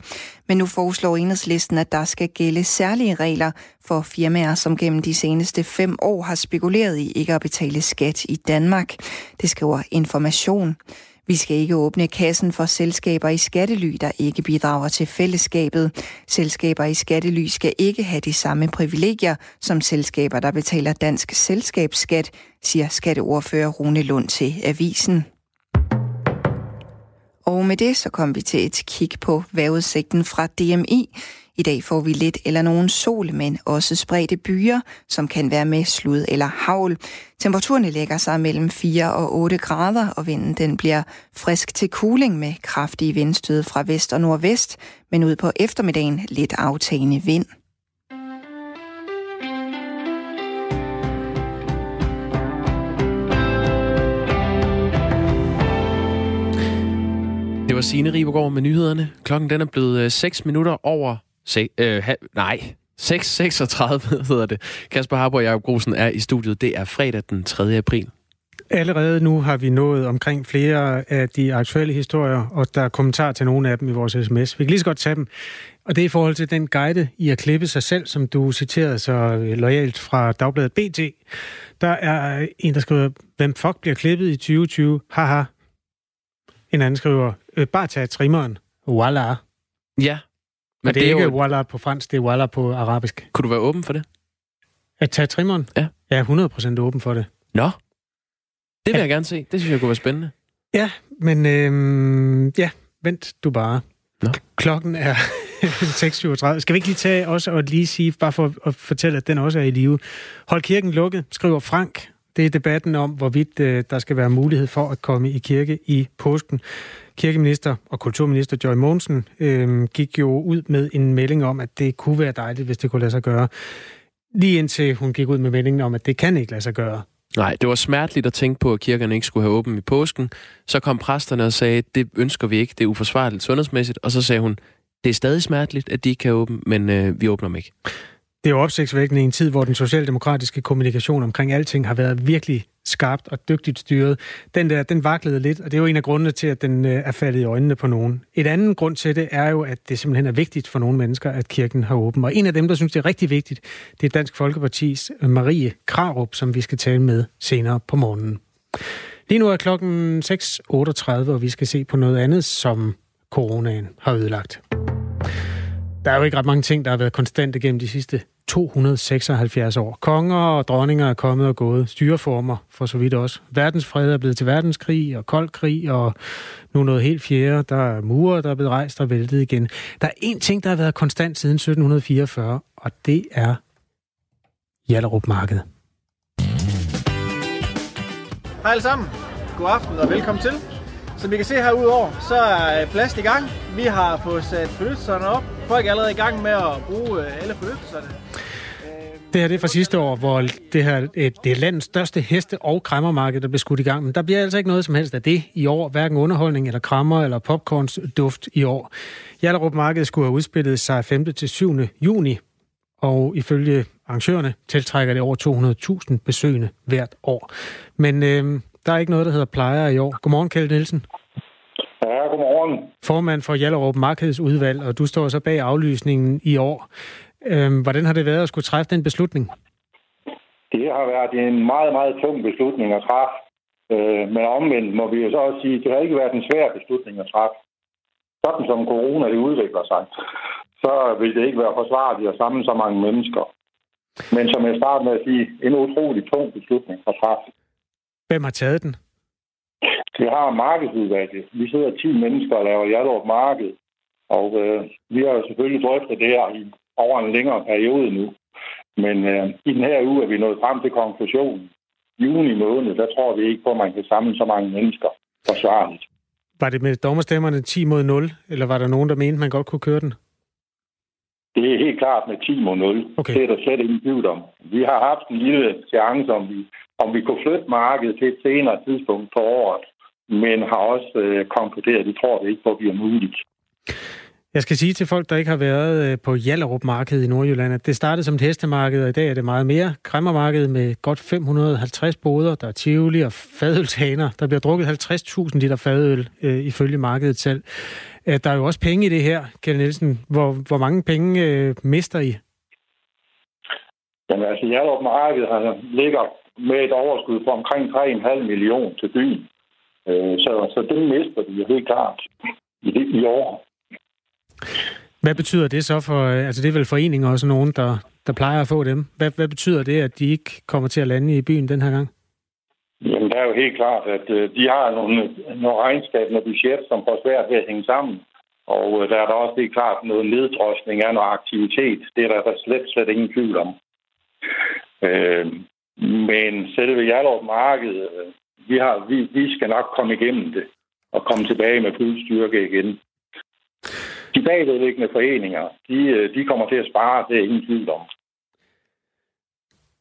Men nu foreslår enhedslisten, at der skal gælde særlige regler for firmaer, som gennem de seneste fem år har spekuleret i ikke at betale skat i Danmark. Det skriver Information. Vi skal ikke åbne kassen for selskaber i skattely, der ikke bidrager til fællesskabet. Selskaber i skattely skal ikke have de samme privilegier som selskaber, der betaler dansk selskabsskat, siger skatteordfører Rune Lund til Avisen. Og med det så kom vi til et kig på vejrudsigten fra DMI. I dag får vi lidt eller nogen sol, men også spredte byer, som kan være med slud eller havl. Temperaturen lægger sig mellem 4 og 8 grader, og vinden den bliver frisk til cooling med kraftige vindstød fra vest og nordvest, men ud på eftermiddagen lidt aftagende vind. Det var Signe Ribergaard med nyhederne. Klokken den er blevet øh, 6 minutter over Se, øh, ha, nej, 6.36 hedder det. Kasper Harbo og Jacob Grosen er i studiet. Det er fredag den 3. april. Allerede nu har vi nået omkring flere af de aktuelle historier, og der er kommentar til nogle af dem i vores sms. Vi kan lige så godt tage dem. Og det er i forhold til den guide i at klippe sig selv, som du citerede så lojalt fra Dagbladet BT. Der er en, der skriver, hvem fuck bliver klippet i 2020? Haha. En anden skriver, øh, bare tag trimmeren. Voila. Ja, men det er ikke jo... walla på fransk, det er walla på arabisk. Kunne du være åben for det? At tage trimmeren? Ja. Jeg er 100% åben for det. Nå. Det vil ja. jeg gerne se. Det synes jeg kunne være spændende. Ja, men øhm, ja, vent du bare. Nå. Klokken er 6.37. Skal vi ikke lige tage også og lige sige, bare for at fortælle, at den også er i live. Hold kirken lukket, skriver Frank. Det er debatten om, hvorvidt øh, der skal være mulighed for at komme i kirke i påsken. Kirkeminister og kulturminister Joy Mogensen øh, gik jo ud med en melding om, at det kunne være dejligt, hvis det kunne lade sig gøre. Lige indtil hun gik ud med meldingen om, at det kan ikke lade sig gøre. Nej, det var smerteligt at tænke på, at kirkerne ikke skulle have åben i påsken. Så kom præsterne og sagde, det ønsker vi ikke, det er uforsvarligt sundhedsmæssigt. Og så sagde hun, det er stadig smerteligt, at de ikke kan åbne, men øh, vi åbner dem ikke. Det er jo opsigtsvækkende i en tid, hvor den socialdemokratiske kommunikation omkring alting har været virkelig skarpt og dygtigt styret. Den der, den vaklede lidt, og det er jo en af grundene til, at den øh, er faldet i øjnene på nogen. Et andet grund til det er jo, at det simpelthen er vigtigt for nogle mennesker, at kirken har åben. Og en af dem, der synes, det er rigtig vigtigt, det er Dansk Folkepartis øh, Marie Krarup, som vi skal tale med senere på morgenen. Lige nu er klokken 6.38, og vi skal se på noget andet, som coronaen har ødelagt. Der er jo ikke ret mange ting, der har været konstante gennem de sidste 276 år. Konger og dronninger er kommet og gået. Styreformer for så vidt også. Verdensfred er blevet til verdenskrig og kold krig, og nu noget helt fjerde. Der er murer, der er blevet rejst og væltet igen. Der er én ting, der har været konstant siden 1744, og det er Hjallerup Marked. Hej alle sammen. God aften og velkommen til. Som I kan se herudover, så er plast i gang. Vi har fået sat forlystelserne op. Folk er allerede i gang med at bruge øh, alle forlystelserne. Øh, det her det er fra sidste år, hvor det her øh, det er landets største heste- og krammermarked, der blev skudt i gang. Men der bliver altså ikke noget som helst af det i år. Hverken underholdning eller krammer eller popcorns duft i år. Hjallerup Marked skulle have udspillet sig 5. til 7. juni. Og ifølge arrangørerne tiltrækker det over 200.000 besøgende hvert år. Men øh, der er ikke noget, der hedder plejer i år. Godmorgen, Kjeld Nielsen. Ja, godmorgen. Formand for Hjallerup Markedsudvalg, og du står så bag aflysningen i år. Øhm, hvordan har det været at skulle træffe den beslutning? Det har været en meget, meget tung beslutning at træffe. Øh, men omvendt må vi jo så også sige, at det har ikke været en svær beslutning at træffe. Sådan som corona det udvikler sig, så vil det ikke være forsvarligt at samle så mange mennesker. Men som jeg startede med at sige, en utrolig tung beslutning at træffe. Hvem har taget den? Det har markedsudvalget. Vi sidder 10 mennesker og laver Hjallerup Marked. Og øh, vi har selvfølgelig drøftet det her i over en længere periode nu. Men øh, i den her uge er vi nået frem til konklusionen. Juni måned, der tror vi ikke på, at man kan samle så mange mennesker forsvarligt. Var det med dommerstemmerne 10 mod 0, eller var der nogen, der mente, man godt kunne køre den? Det er helt klart med 10 mod 0. Okay. Det er der slet ingen tvivl om. Vi har haft en lille seance, om vi, om vi kunne flytte markedet til et senere tidspunkt på året, men har også øh, konkluderet, at vi tror det ikke på, at det er muligt. Jeg skal sige til folk, der ikke har været øh, på Jallerup Marked i Nordjylland, at det startede som et hestemarked, og i dag er det meget mere. Kræmmermarked med godt 550 boder, der er tivoli og fadølshaner. Der bliver drukket 50.000 liter fadøl øh, ifølge markedet selv. Øh, der er jo også penge i det her, Kjell Nielsen. Hvor, hvor mange penge øh, mister I? Jamen altså, Jallerup Marked har, ligger med et overskud på omkring 3,5 millioner til byen. Øh, så, så det mister vi jo helt klart i, i år. Hvad betyder det så for, altså det er vel foreninger og sådan nogen, der, der plejer at få dem. Hvad, hvad betyder det, at de ikke kommer til at lande i byen den her gang? Jamen, der er jo helt klart, at øh, de har nogle, nogle regnskab, nogle budget, som får svært ved at hænge sammen. Og øh, der er der også helt klart noget neddrosning af noget aktivitet. Det er der, der slet, slet ingen tvivl om. Øh, men selve Hjallerup Marked, øh, vi, har, vi, vi skal nok komme igennem det og komme tilbage med fuld styrke igen. De bagvedliggende foreninger, de, øh, de kommer til at spare, det er ingen tvivl om.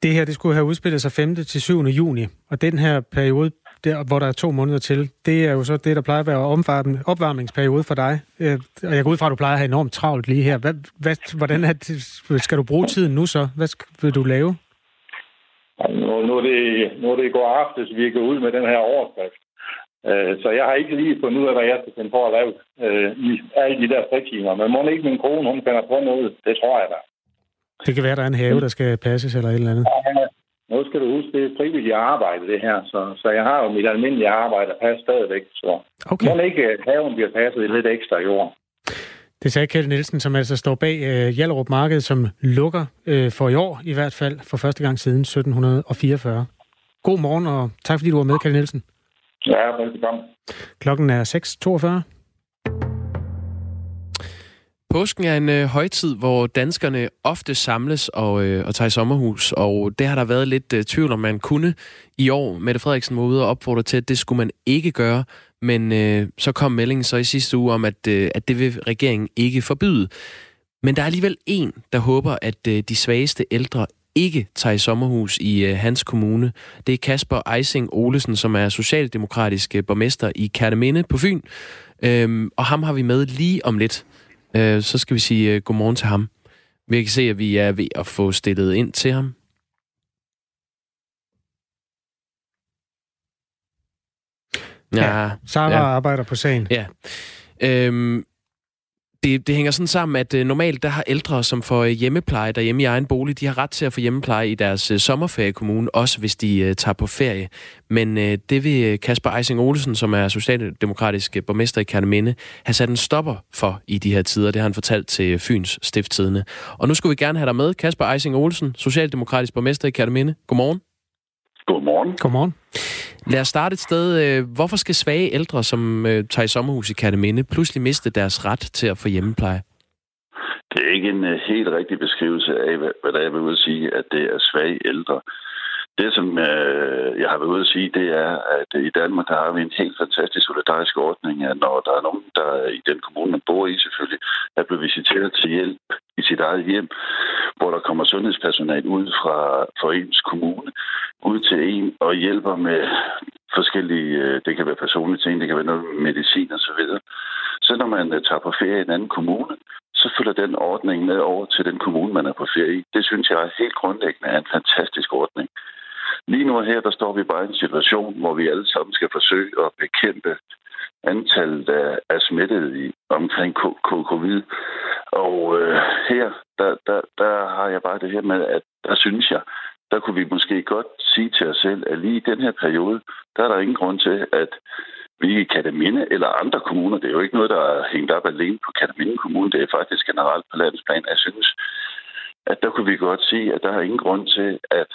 Det her, det skulle have udspillet sig 5. til 7. juni, og den her periode, der, hvor der er to måneder til, det er jo så det, der plejer at være opvarmningsperiode for dig. Øh, og jeg går ud fra, at du plejer at have enormt travlt lige her. Hvad, hvad, hvordan er det, skal du bruge tiden nu så? Hvad skal, vil du lave? Nu, nu, er det, nu er det går aftes, vi går ud med den her overskrift. Øh, så jeg har ikke lige fundet ud af, hvad jeg skal finde på at lave øh, i alle de der fritimer. Men må ikke min kone, hun finder på noget. Det tror jeg da. Det kan være, der er en have, der skal passes eller et eller andet. Ja, nu skal du huske, det er frivilligt arbejde, det her. Så, så jeg har jo mit almindelige arbejde at passe stadigvæk. Så okay. må ikke øh, haven bliver passet lidt ekstra i år. Det sagde Kjeld Nielsen, som altså står bag uh, Hjallerup Marked, som lukker uh, for i år i hvert fald for første gang siden 1744. God morgen, og tak fordi du var med, Kjeld Nielsen. Ja, velkommen. Klokken er 6.42. Påsken er en øh, højtid, hvor danskerne ofte samles og, øh, og tager i sommerhus, og det har der været lidt øh, tvivl om, man kunne i år. Mette Frederiksen var ude og opfordre til, at det skulle man ikke gøre, men øh, så kom meldingen så i sidste uge om, at, øh, at det vil regeringen ikke forbyde. Men der er alligevel en, der håber, at øh, de svageste ældre ikke tager i sommerhus i øh, hans kommune. Det er Kasper Eising Olesen, som er socialdemokratisk øh, borgmester i Kærteminde på Fyn. Øhm, og ham har vi med lige om lidt. Øh, så skal vi sige øh, godmorgen til ham. Vi kan se, at vi er ved at få stillet ind til ham. Ja, ja Sarah ja. arbejder på sagen. Ja. Øhm, det, det hænger sådan sammen, at øh, normalt der har ældre, som får øh, hjemmepleje derhjemme i egen bolig, de har ret til at få hjemmepleje i deres øh, sommerferiekommune, også hvis de øh, tager på ferie. Men øh, det vil Kasper Eising Olsen, som er socialdemokratisk borgmester i Kærneminde, have sat en stopper for i de her tider. Det har han fortalt til Fyns Stifttidene. Og nu skulle vi gerne have dig med, Kasper Eising Olsen, socialdemokratisk borgmester i Kærneminde. Godmorgen. Godmorgen. Godmorgen. Lad os starte et sted. Øh, hvorfor skal svage ældre, som øh, tager i sommerhus i Katteminde, pludselig miste deres ret til at få hjemmepleje? Det er ikke en øh, helt rigtig beskrivelse af, hvad der er ved at sige, at det er svage ældre. Det, som øh, jeg har været ude at sige, det er, at i Danmark der har vi en helt fantastisk solidarisk ordning, at når der er nogen, der i den kommune, man bor i selvfølgelig, er blevet visiteret til hjælp i sit eget hjem, hvor der kommer sundhedspersonal ud fra, fra ens kommune, ud til en og hjælper med forskellige, øh, det kan være personlige ting, det kan være noget medicin og så videre. Så når man øh, tager på ferie i en anden kommune, så følger den ordning med over til den kommune, man er på ferie i. Det synes jeg er helt grundlæggende er en fantastisk ordning. Lige nu her, der står vi bare i en situation, hvor vi alle sammen skal forsøge at bekæmpe antallet af, af smittede i, omkring covid. Og øh, her, der, der, der har jeg bare det her med, at der synes jeg, der kunne vi måske godt sige til os selv, at lige i den her periode, der er der ingen grund til, at vi i Kataminde eller andre kommuner, det er jo ikke noget, der er hængt op alene på Kataminde Kommune, det er faktisk generelt på landsplan, jeg synes, at der kunne vi godt sige, at der er ingen grund til, at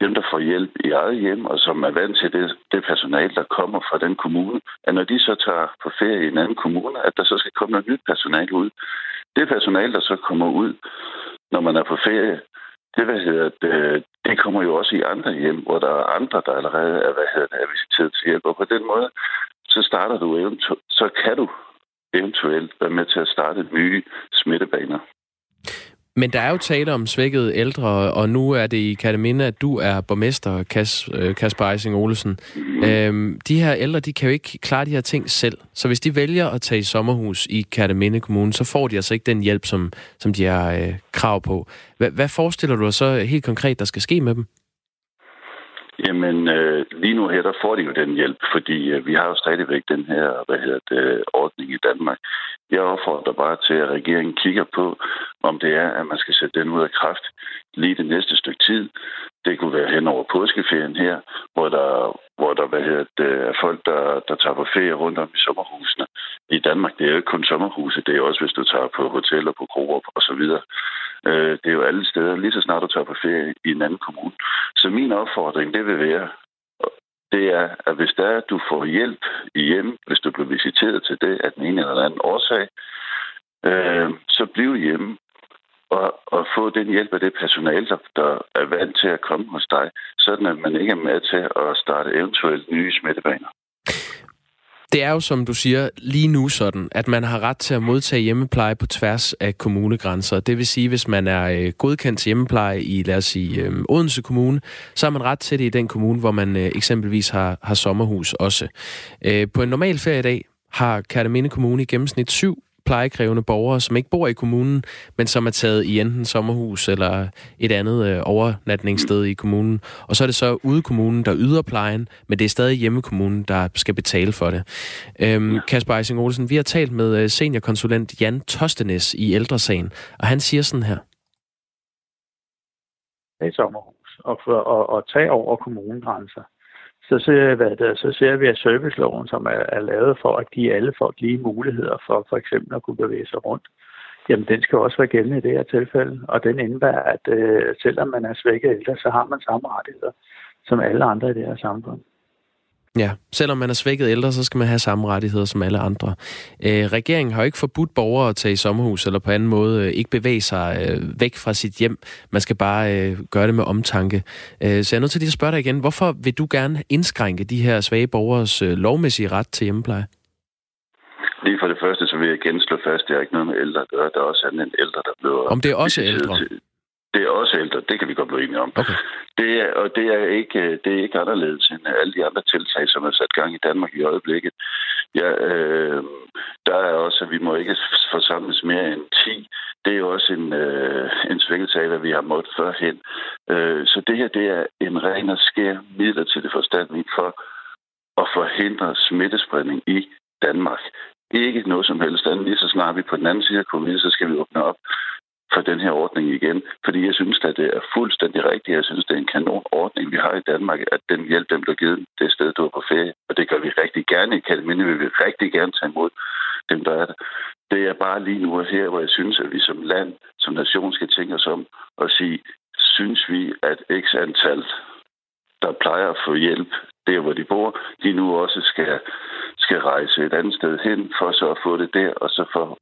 dem, der får hjælp i eget hjem, og som er vant til det, det personale, der kommer fra den kommune, at når de så tager på ferie i en anden kommune, at der så skal komme noget nyt personale ud. Det personale, der så kommer ud, når man er på ferie, det, hvad hedder det, det kommer jo også i andre hjem, hvor der er andre, der allerede er, hvad hedder det, er visiteret til hjælp. Og på den måde, så starter du eventuelt, så kan du eventuelt være med til at starte nye smittebaner. Men der er jo tale om svækkede ældre, og nu er det i Kataminde, at du er borgmester, Kas, øh, Kasper Eising Olsen. Mm. Øhm, de her ældre, de kan jo ikke klare de her ting selv. Så hvis de vælger at tage i sommerhus i Kataminde Kommune, så får de altså ikke den hjælp, som, som de har øh, krav på. H- hvad forestiller du dig så helt konkret, der skal ske med dem? Jamen, øh, lige nu her, der får de jo den hjælp, fordi øh, vi har jo stadigvæk den her, hvad hedder det, ordning i Danmark. Jeg opfordrer bare til, at regeringen kigger på, om det er, at man skal sætte den ud af kraft lige det næste stykke tid. Det kunne være hen over påskeferien her, hvor der, hvor der hvad hedder det, er folk, der, der tager på ferie rundt om i sommerhusene. I Danmark, det er jo ikke kun sommerhuse, det er også, hvis du tager på hoteller, på kroer og så videre. Øh, det er jo alle steder, lige så snart du tager på ferie i en anden kommune. Så min opfordring, det vil være, det er, at hvis der er, at du får hjælp i hjem, hvis du bliver visiteret til det af den ene eller anden årsag, øh, så bliv hjemme og, og få den hjælp af det personale, der, der er vant til at komme hos dig, sådan at man ikke er med til at starte eventuelt nye smittebaner. Det er jo, som du siger, lige nu sådan, at man har ret til at modtage hjemmepleje på tværs af kommunegrænser. Det vil sige, hvis man er øh, godkendt til hjemmepleje i, lad os sige, øh, Odense Kommune, så har man ret til det i den kommune, hvor man øh, eksempelvis har, har sommerhus også. På en normal feriedag har Kærteminde Kommune i gennemsnit syv plejekrævende borgere, som ikke bor i kommunen, men som er taget i enten sommerhus eller et andet øh, overnatningssted i kommunen. Og så er det så ude kommunen, der yder plejen, men det er stadig hjemmekommunen, der skal betale for det. Øhm, Kasper Eising Olsen, vi har talt med øh, seniorkonsulent Jan Tostenes i ældresagen, og han siger sådan her. i sommerhus og, for, og, og tage over kommunegrænser så ser, hvad det, så ser vi, at serviceloven, som er, er lavet for at give alle folk lige muligheder for for eksempel at kunne bevæge sig rundt, jamen den skal også være gældende i det her tilfælde. Og den indebærer, at øh, selvom man er svækket ældre, så har man samme rettigheder som alle andre i det her samfund. Ja, selvom man er svækket ældre, så skal man have samme rettigheder som alle andre. Øh, regeringen har jo ikke forbudt borgere at tage i sommerhus eller på anden måde øh, ikke bevæge sig øh, væk fra sit hjem. Man skal bare øh, gøre det med omtanke. Øh, så jeg er nødt til lige at spørge dig igen, hvorfor vil du gerne indskrænke de her svage borgers øh, lovmæssige ret til hjemmepleje? Lige for det første, så vil jeg igen slå fast, at det er ikke noget med ældre at gøre. Der er også en ældre, der bliver... Om det er også ældre? Til, det er også ældre, det kan vi godt blive enige om. Okay. Det er, og det er, ikke, det er ikke anderledes end alle de andre tiltag, som er sat gang i Danmark i øjeblikket. Ja, øh, der er også, at vi må ikke forsamles mere end 10. Det er jo også en, øh, en svækkelse af, hvad vi har måttet førhen. Øh, så det her, det er en ren og skær midlertidig forstand for at forhindre smittespredning i Danmark. Ikke noget som helst andet. Lige så snart vi på den anden side af covid, så skal vi åbne op for den her ordning igen. Fordi jeg synes, at det er fuldstændig rigtigt. Jeg synes, det er en kanon ordning, vi har i Danmark, at den hjælp, den bliver givet det sted, du er på ferie. Og det gør vi rigtig gerne i Kataminde. Vi vil rigtig gerne tage imod dem, der er der. Det er bare lige nu her, hvor jeg synes, at vi som land, som nation skal tænke os om og sige, synes vi, at x antal, der plejer at få hjælp der, hvor de bor, de nu også skal, skal rejse et andet sted hen for så at få det der, og så for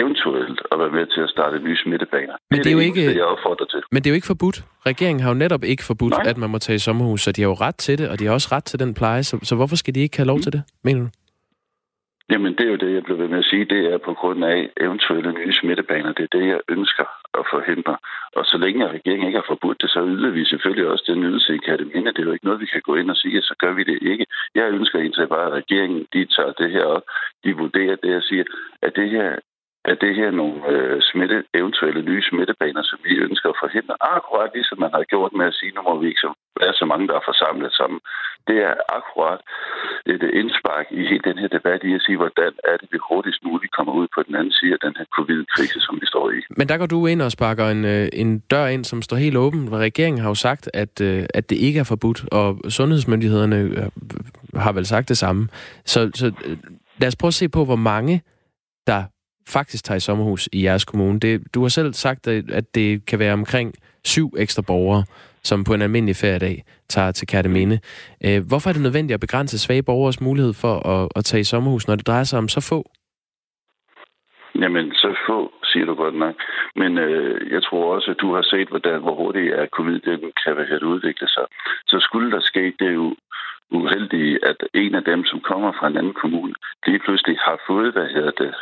eventuelt at være med til at starte nye smittebaner. Men det er, det er jo ikke, jeg opfordrer til. Men det er jo ikke forbudt. Regeringen har jo netop ikke forbudt, Nej. at man må tage i sommerhus, så de har jo ret til det, og de har også ret til den pleje, så, så hvorfor skal de ikke have lov mm. til det, mener du? Jamen, det er jo det, jeg blev ved med at sige. Det er på grund af eventuelle nye smittebaner. Det er det, jeg ønsker at forhindre. Og så længe regeringen ikke har forbudt det, så yder vi selvfølgelig også den ydelse i Kataminde. Det er jo ikke noget, vi kan gå ind og sige, så gør vi det ikke. Jeg ønsker egentlig bare, at regeringen de tager det her op. De vurderer det og siger, at det her er det her nogle øh, smitte, eventuelle nye smittebaner, som vi ønsker at forhindre. Akkurat ligesom man har gjort med at sige, nu må vi ikke være så mange, der er forsamlet sammen. Det er akkurat et indspark i hele den her debat i at sige, hvordan er det, vi hurtigst muligt kommer ud på den anden side af den her covid-krise, som vi står i. Men der går du ind og sparker en, øh, en dør ind, som står helt åben. Regeringen har jo sagt, at, øh, at det ikke er forbudt, og sundhedsmyndighederne øh, har vel sagt det samme. Så, så lad os prøve at se på, hvor mange der faktisk tager i sommerhus i jeres kommune. Det, du har selv sagt, at det kan være omkring syv ekstra borgere, som på en almindelig feriedag tager til Kærteminde. Øh, hvorfor er det nødvendigt at begrænse svage borgers mulighed for at, at tage i sommerhus, når det drejer sig om så få? Jamen, så få, siger du godt nok. Men øh, jeg tror også, at du har set, hvordan, hvor hurtigt er covid den kan have udvikle sig. Så skulle der ske det jo uheldige, at en af dem, som kommer fra en anden kommune, lige pludselig har fået, hvad hedder det,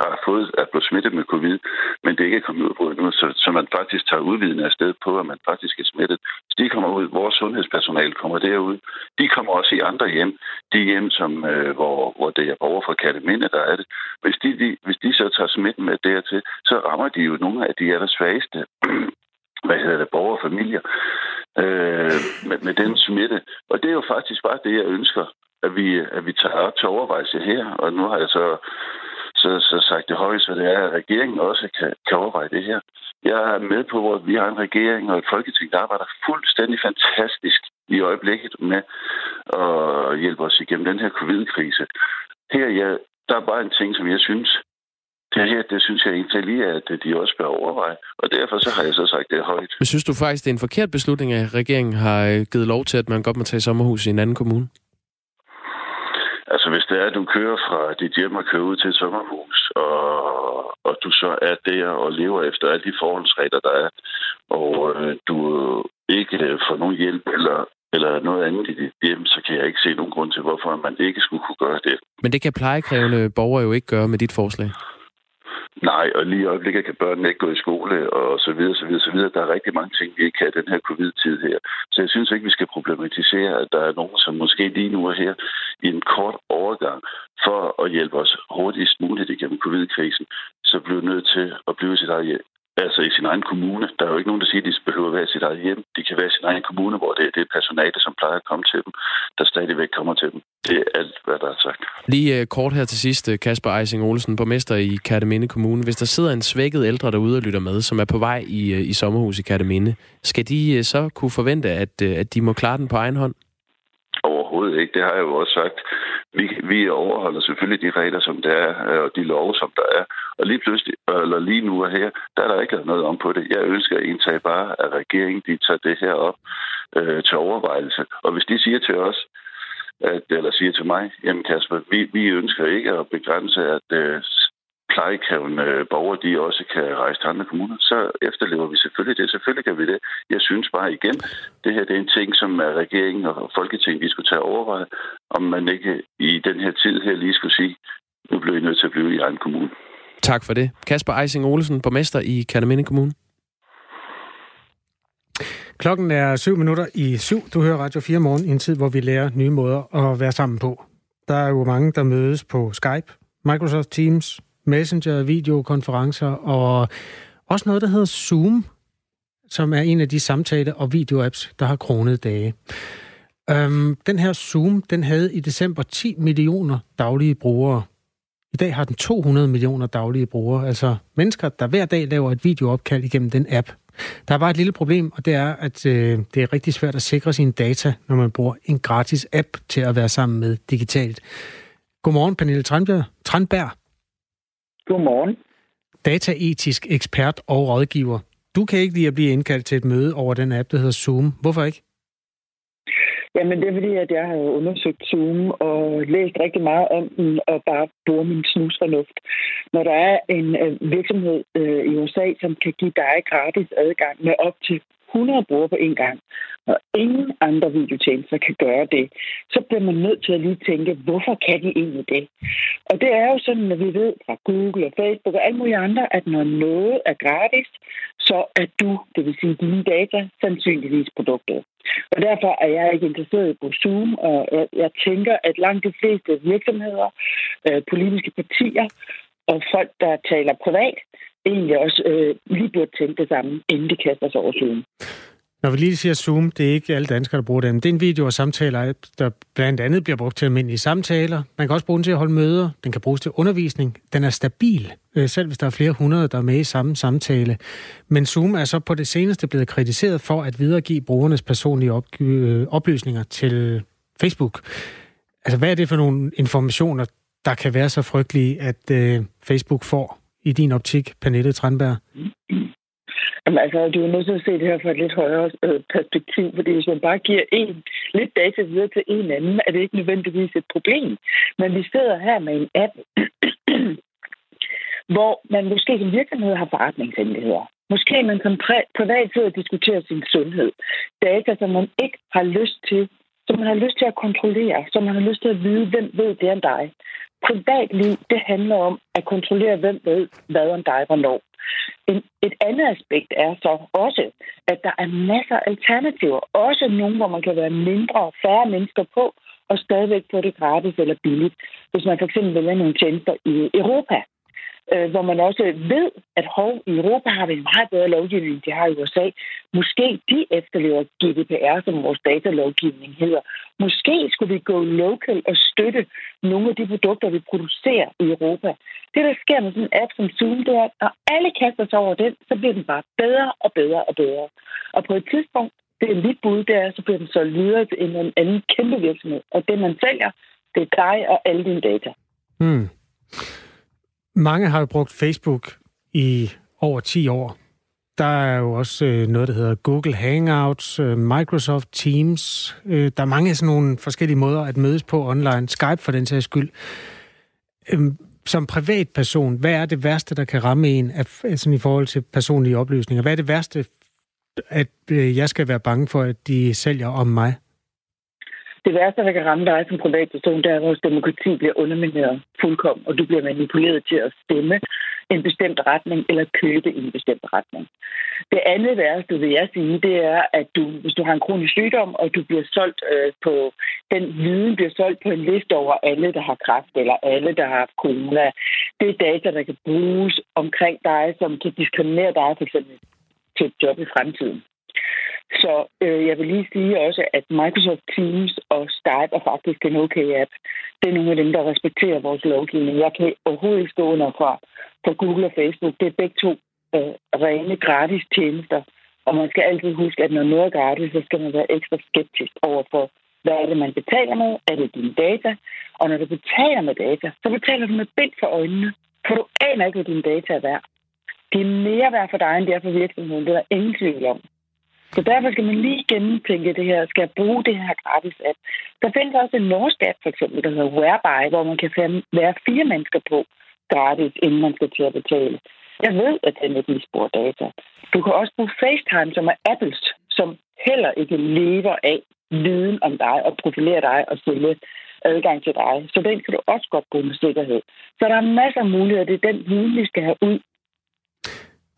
har fået, er blevet smittet med covid, men det ikke er kommet ud på endnu, så, så man faktisk tager udvidende afsted på, at man faktisk er smittet. Så de kommer ud, vores sundhedspersonale kommer derud, de kommer også i andre hjem, de hjem, som, øh, hvor, hvor det er borgere fra Kataminde, der er det. Hvis de, de, hvis de så tager smitten med dertil, så rammer de jo nogle af de allersvageste hvad hedder det, borgere og familier øh, med, med den smitte. Og det er jo faktisk bare det, jeg ønsker, at vi, at vi tager op til overvejelse her. Og nu har jeg så så, så sagt det højt, så det er, at regeringen også kan, kan overveje det her. Jeg er med på, at vi har en regering og et folketing, der arbejder fuldstændig fantastisk i øjeblikket med at hjælpe os igennem den her covid-krise. Her, ja, der er bare en ting, som jeg synes, det her, det synes jeg egentlig lige, at de også bør overveje. Og derfor så har jeg så sagt det højt. Men synes du faktisk, det er en forkert beslutning, at regeringen har øh, givet lov til, at man godt må tage sommerhus i en anden kommune? Altså hvis det er, at du kører fra dit hjem og kører ud til et sommerhus, og, og du så er der og lever efter alle de forholdsregler, der er, og øh, du ikke øh, får nogen hjælp eller, eller noget andet i dit hjem, så kan jeg ikke se nogen grund til, hvorfor man ikke skulle kunne gøre det. Men det kan plejekrævende borgere jo ikke gøre med dit forslag. Nej, og lige i øjeblikket kan børnene ikke gå i skole, og så videre, så videre, så videre. Der er rigtig mange ting, vi ikke kan i den her covid-tid her. Så jeg synes ikke, vi skal problematisere, at der er nogen, som måske lige nu er her i en kort overgang for at hjælpe os hurtigst muligt igennem covid-krisen, så bliver nødt til at blive sit eget altså i sin egen kommune. Der er jo ikke nogen, der siger, at de behøver at være i sit eget hjem. De kan være i sin egen kommune, hvor det er det personale, som plejer at komme til dem, der stadigvæk kommer til dem. Det er alt, hvad der er sagt. Lige øh, kort her til sidst, øh, Kasper Eising Olsen, borgmester i Kærteminde Kommune. Hvis der sidder en svækket ældre derude og lytter med, som er på vej i, øh, i sommerhus i Kærteminde, skal de så kunne forvente, at, at de må klare den på egen hånd? Overhovedet ikke. Det har jeg jo også sagt. Vi, vi overholder selvfølgelig de regler, som der er, øh, og de love, som der er. Og lige pludselig, øh, eller lige nu og her, der er der ikke noget om på det. Jeg ønsker indtage bare, at regeringen de tager det her op øh, til overvejelse. Og hvis de siger til os, at, eller siger til mig, jamen Kasper, vi, vi ønsker ikke at begrænse, at øh, plejekrævende borgere, de også kan rejse til andre kommuner, så efterlever vi selvfølgelig det. Selvfølgelig kan vi det. Jeg synes bare igen, det her det er en ting, som regeringen og Folketinget vi skulle tage overveje, om man ikke i den her tid her lige skulle sige, nu bliver I nødt til at blive i egen kommune. Tak for det. Kasper Eising Olsen, borgmester i Kærneminde Kommune. Klokken er syv minutter i syv. Du hører Radio 4 morgen i en tid, hvor vi lærer nye måder at være sammen på. Der er jo mange, der mødes på Skype, Microsoft Teams, Messenger, videokonferencer og også noget, der hedder Zoom, som er en af de samtale- og videoapps, der har kronet dage. Øhm, den her Zoom, den havde i december 10 millioner daglige brugere. I dag har den 200 millioner daglige brugere, altså mennesker, der hver dag laver et videoopkald igennem den app. Der er bare et lille problem, og det er, at øh, det er rigtig svært at sikre sine data, når man bruger en gratis app til at være sammen med digitalt. Godmorgen, Pernille Tranbjerg. Tranberg. Godmorgen. Dataetisk ekspert og rådgiver. Du kan ikke lide at blive indkaldt til et møde over den app, der hedder Zoom. Hvorfor ikke? Jamen, det er fordi, at jeg har undersøgt Zoom og læst rigtig meget om den, og bare bruger min snusfornuft. Når der er en øh, virksomhed øh, i USA, som kan give dig gratis adgang med op til 100 brugere på en gang, og ingen andre videotjenester kan gøre det, så bliver man nødt til at lige tænke, hvorfor kan de egentlig det? Og det er jo sådan, at vi ved fra Google og Facebook og alle mulige andre, at når noget er gratis, så er du, det vil sige dine data, sandsynligvis produktet. Og derfor er jeg ikke interesseret på Zoom, og jeg, jeg tænker, at langt de fleste virksomheder, øh, politiske partier, og folk, der taler privat, egentlig også øh, lige burde tænke det samme, inden de kaster sig over Zoom. Når vi lige siger Zoom, det er ikke alle danskere, der bruger den. Det er en video og samtaler, der blandt andet bliver brugt til almindelige samtaler. Man kan også bruge den til at holde møder. Den kan bruges til undervisning. Den er stabil, øh, selv hvis der er flere hundrede, der er med i samme samtale. Men Zoom er så på det seneste blevet kritiseret for at videregive brugernes personlige øh, oplysninger til Facebook. Altså, hvad er det for nogle informationer, der kan være så frygtelige, at øh, Facebook får i din optik, Pernille Tranberg? Jamen, altså, du er nødt til at se det her fra et lidt højere øh, perspektiv, fordi hvis man bare giver en lidt data videre til en anden, er det ikke nødvendigvis et problem. Men vi sidder her med en app, hvor man måske som virksomhed har forretningshemmeligheder. Måske man som privat sidder og diskuterer sin sundhed. Data, som man ikke har lyst til, som man har lyst til at kontrollere, som man har lyst til at vide, hvem ved det end dig. Privatliv, det handler om at kontrollere, hvem ved hvad om dig, hvornår. En, et andet aspekt er så også, at der er masser af alternativer. Også nogle, hvor man kan være mindre og færre mennesker på, og stadigvæk få det gratis eller billigt. Hvis man for eksempel vælger nogle tjenester i Europa øh, hvor man også ved, at hov, i Europa har vi en meget bedre lovgivning, end de har i USA. Måske de efterlever GDPR, som vores datalovgivning hedder. Måske skulle vi gå local og støtte nogle af de produkter, vi producerer i Europa. Det, der sker med sådan en app som Zoom, det er, at når alle kaster sig over den, så bliver den bare bedre og bedre og bedre. Og på et tidspunkt, det er mit bud, det er, så bliver den så videre til en anden kæmpe virksomhed. Og det, man sælger, det er dig og alle dine data. Hmm. Mange har jo brugt Facebook i over 10 år. Der er jo også øh, noget, der hedder Google Hangouts, øh, Microsoft Teams. Øh, der er mange sådan nogle forskellige måder at mødes på online. Skype for den sags skyld. Øhm, som privatperson, hvad er det værste, der kan ramme en af, sådan i forhold til personlige oplysninger? Hvad er det værste, at øh, jeg skal være bange for, at de sælger om mig? Det værste, der kan ramme dig som privatperson, det er, at vores demokrati bliver undermineret fuldkommen, og du bliver manipuleret til at stemme en bestemt retning eller købe en bestemt retning. Det andet værste, vil jeg sige, det er, at du, hvis du har en kronisk sygdom, og du bliver solgt øh, på, den viden bliver solgt på en liste over alle, der har kræft, eller alle, der har haft corona. Det er data, der kan bruges omkring dig, som kan diskriminere dig for eksempel til et job i fremtiden. Så øh, jeg vil lige sige også, at Microsoft Teams og Skype er faktisk en okay app. Det er nogle af dem, der respekterer vores lovgivning. Jeg kan overhovedet ikke stå under fra, for Google og Facebook. Det er begge to øh, rene gratis tjenester. Og man skal altid huske, at når noget er gratis, så skal man være ekstra skeptisk over for, hvad er det, man betaler med? Er det dine data? Og når du betaler med data, så betaler du med bind for øjnene. For du aner ikke, hvad dine data er værd. Det er mere værd for dig, end det er for virksomheden. Det er der ingen tvivl om. Så derfor skal man lige gennemtænke det her. Skal jeg bruge det her gratis app? Der findes også en norsk app, for eksempel, der hedder Whereby, hvor man kan være fire mennesker på gratis, inden man skal til at betale. Jeg ved, at den ikke misbruger data. Du kan også bruge FaceTime, som er Apples, som heller ikke lever af viden om dig og profilere dig og sælge adgang til dig. Så den kan du også godt bruge med sikkerhed. Så der er masser af muligheder. Det er den viden, vi skal have ud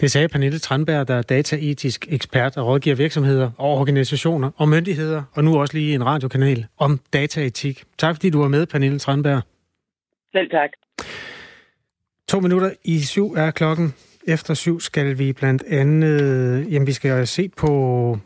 det sagde Pernille Tranberg, der er dataetisk ekspert og rådgiver virksomheder og organisationer og myndigheder, og nu også lige en radiokanal om dataetik. Tak fordi du var med, Pernille Tranberg. Selv tak. To minutter i syv er klokken. Efter syv skal vi blandt andet, jamen vi skal se på,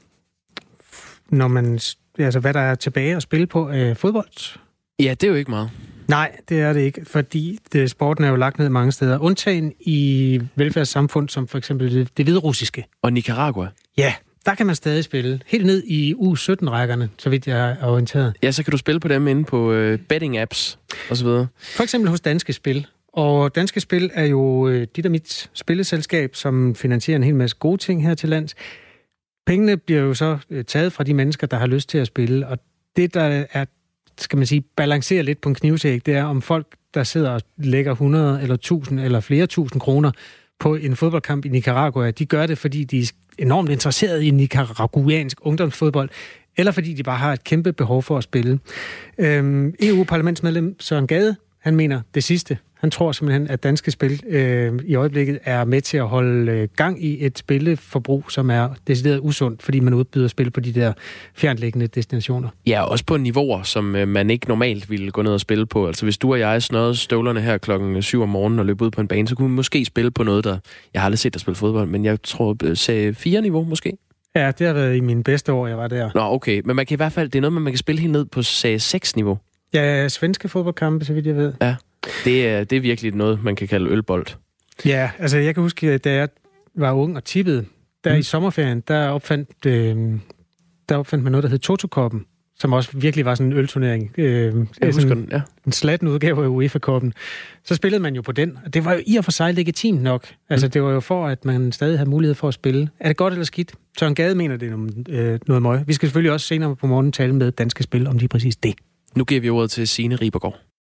når man, altså hvad der er tilbage at spille på af fodbold. Ja, det er jo ikke meget. Nej, det er det ikke, fordi det, sporten er jo lagt ned mange steder. Undtagen i velfærdssamfund, som for eksempel det, det hvidrussiske. Og Nicaragua. Ja, der kan man stadig spille. Helt ned i U17-rækkerne, så vidt jeg er orienteret. Ja, så kan du spille på dem inde på uh, betting-apps osv. For eksempel hos Danske Spil. Og Danske Spil er jo uh, dit og mit spilleselskab, som finansierer en hel masse gode ting her til lands. Pengene bliver jo så uh, taget fra de mennesker, der har lyst til at spille, og det, der er skal man sige, balancerer lidt på en knivsæg, det er, om folk, der sidder og lægger 100 eller 1000 eller flere tusind kroner på en fodboldkamp i Nicaragua, de gør det, fordi de er enormt interesserede i nicaraguansk ungdomsfodbold, eller fordi de bare har et kæmpe behov for at spille. Øhm, EU-parlamentsmedlem Søren Gade, han mener det sidste. Han tror simpelthen, at danske spil øh, i øjeblikket er med til at holde øh, gang i et spilleforbrug, som er decideret usundt, fordi man udbyder spil på de der fjernliggende destinationer. Ja, også på niveauer, som øh, man ikke normalt ville gå ned og spille på. Altså hvis du og jeg snørede støvlerne her klokken 7 om morgenen og løb ud på en bane, så kunne vi måske spille på noget, der... Jeg har aldrig set dig spille fodbold, men jeg tror, øh, sagde fire niveau måske? Ja, det har været i mine bedste år, jeg var der. Nå, okay. Men man kan i hvert fald... Det er noget, man kan spille helt ned på sag 6 niveau. Ja, svenske fodboldkampe, så vidt jeg ved. Ja, det er, det er virkelig noget, man kan kalde ølbold. Ja, altså jeg kan huske, da jeg var ung og tippede, der mm. i sommerferien, der opfandt, øh, der opfandt man noget, der hed Totokoppen, som også virkelig var sådan en ølturnering. Øh, jeg husker den, ja. En slatten udgave af UEFA-koppen. Så spillede man jo på den, og det var jo i og for sig legitimt nok. Altså, mm. det var jo for, at man stadig havde mulighed for at spille. Er det godt eller skidt? Søren Gade mener, det er noget, øh, noget møg. Vi skal selvfølgelig også senere på morgen tale med Danske Spil om lige præcis det. Nu giver vi ordet til Signe Ribergaard.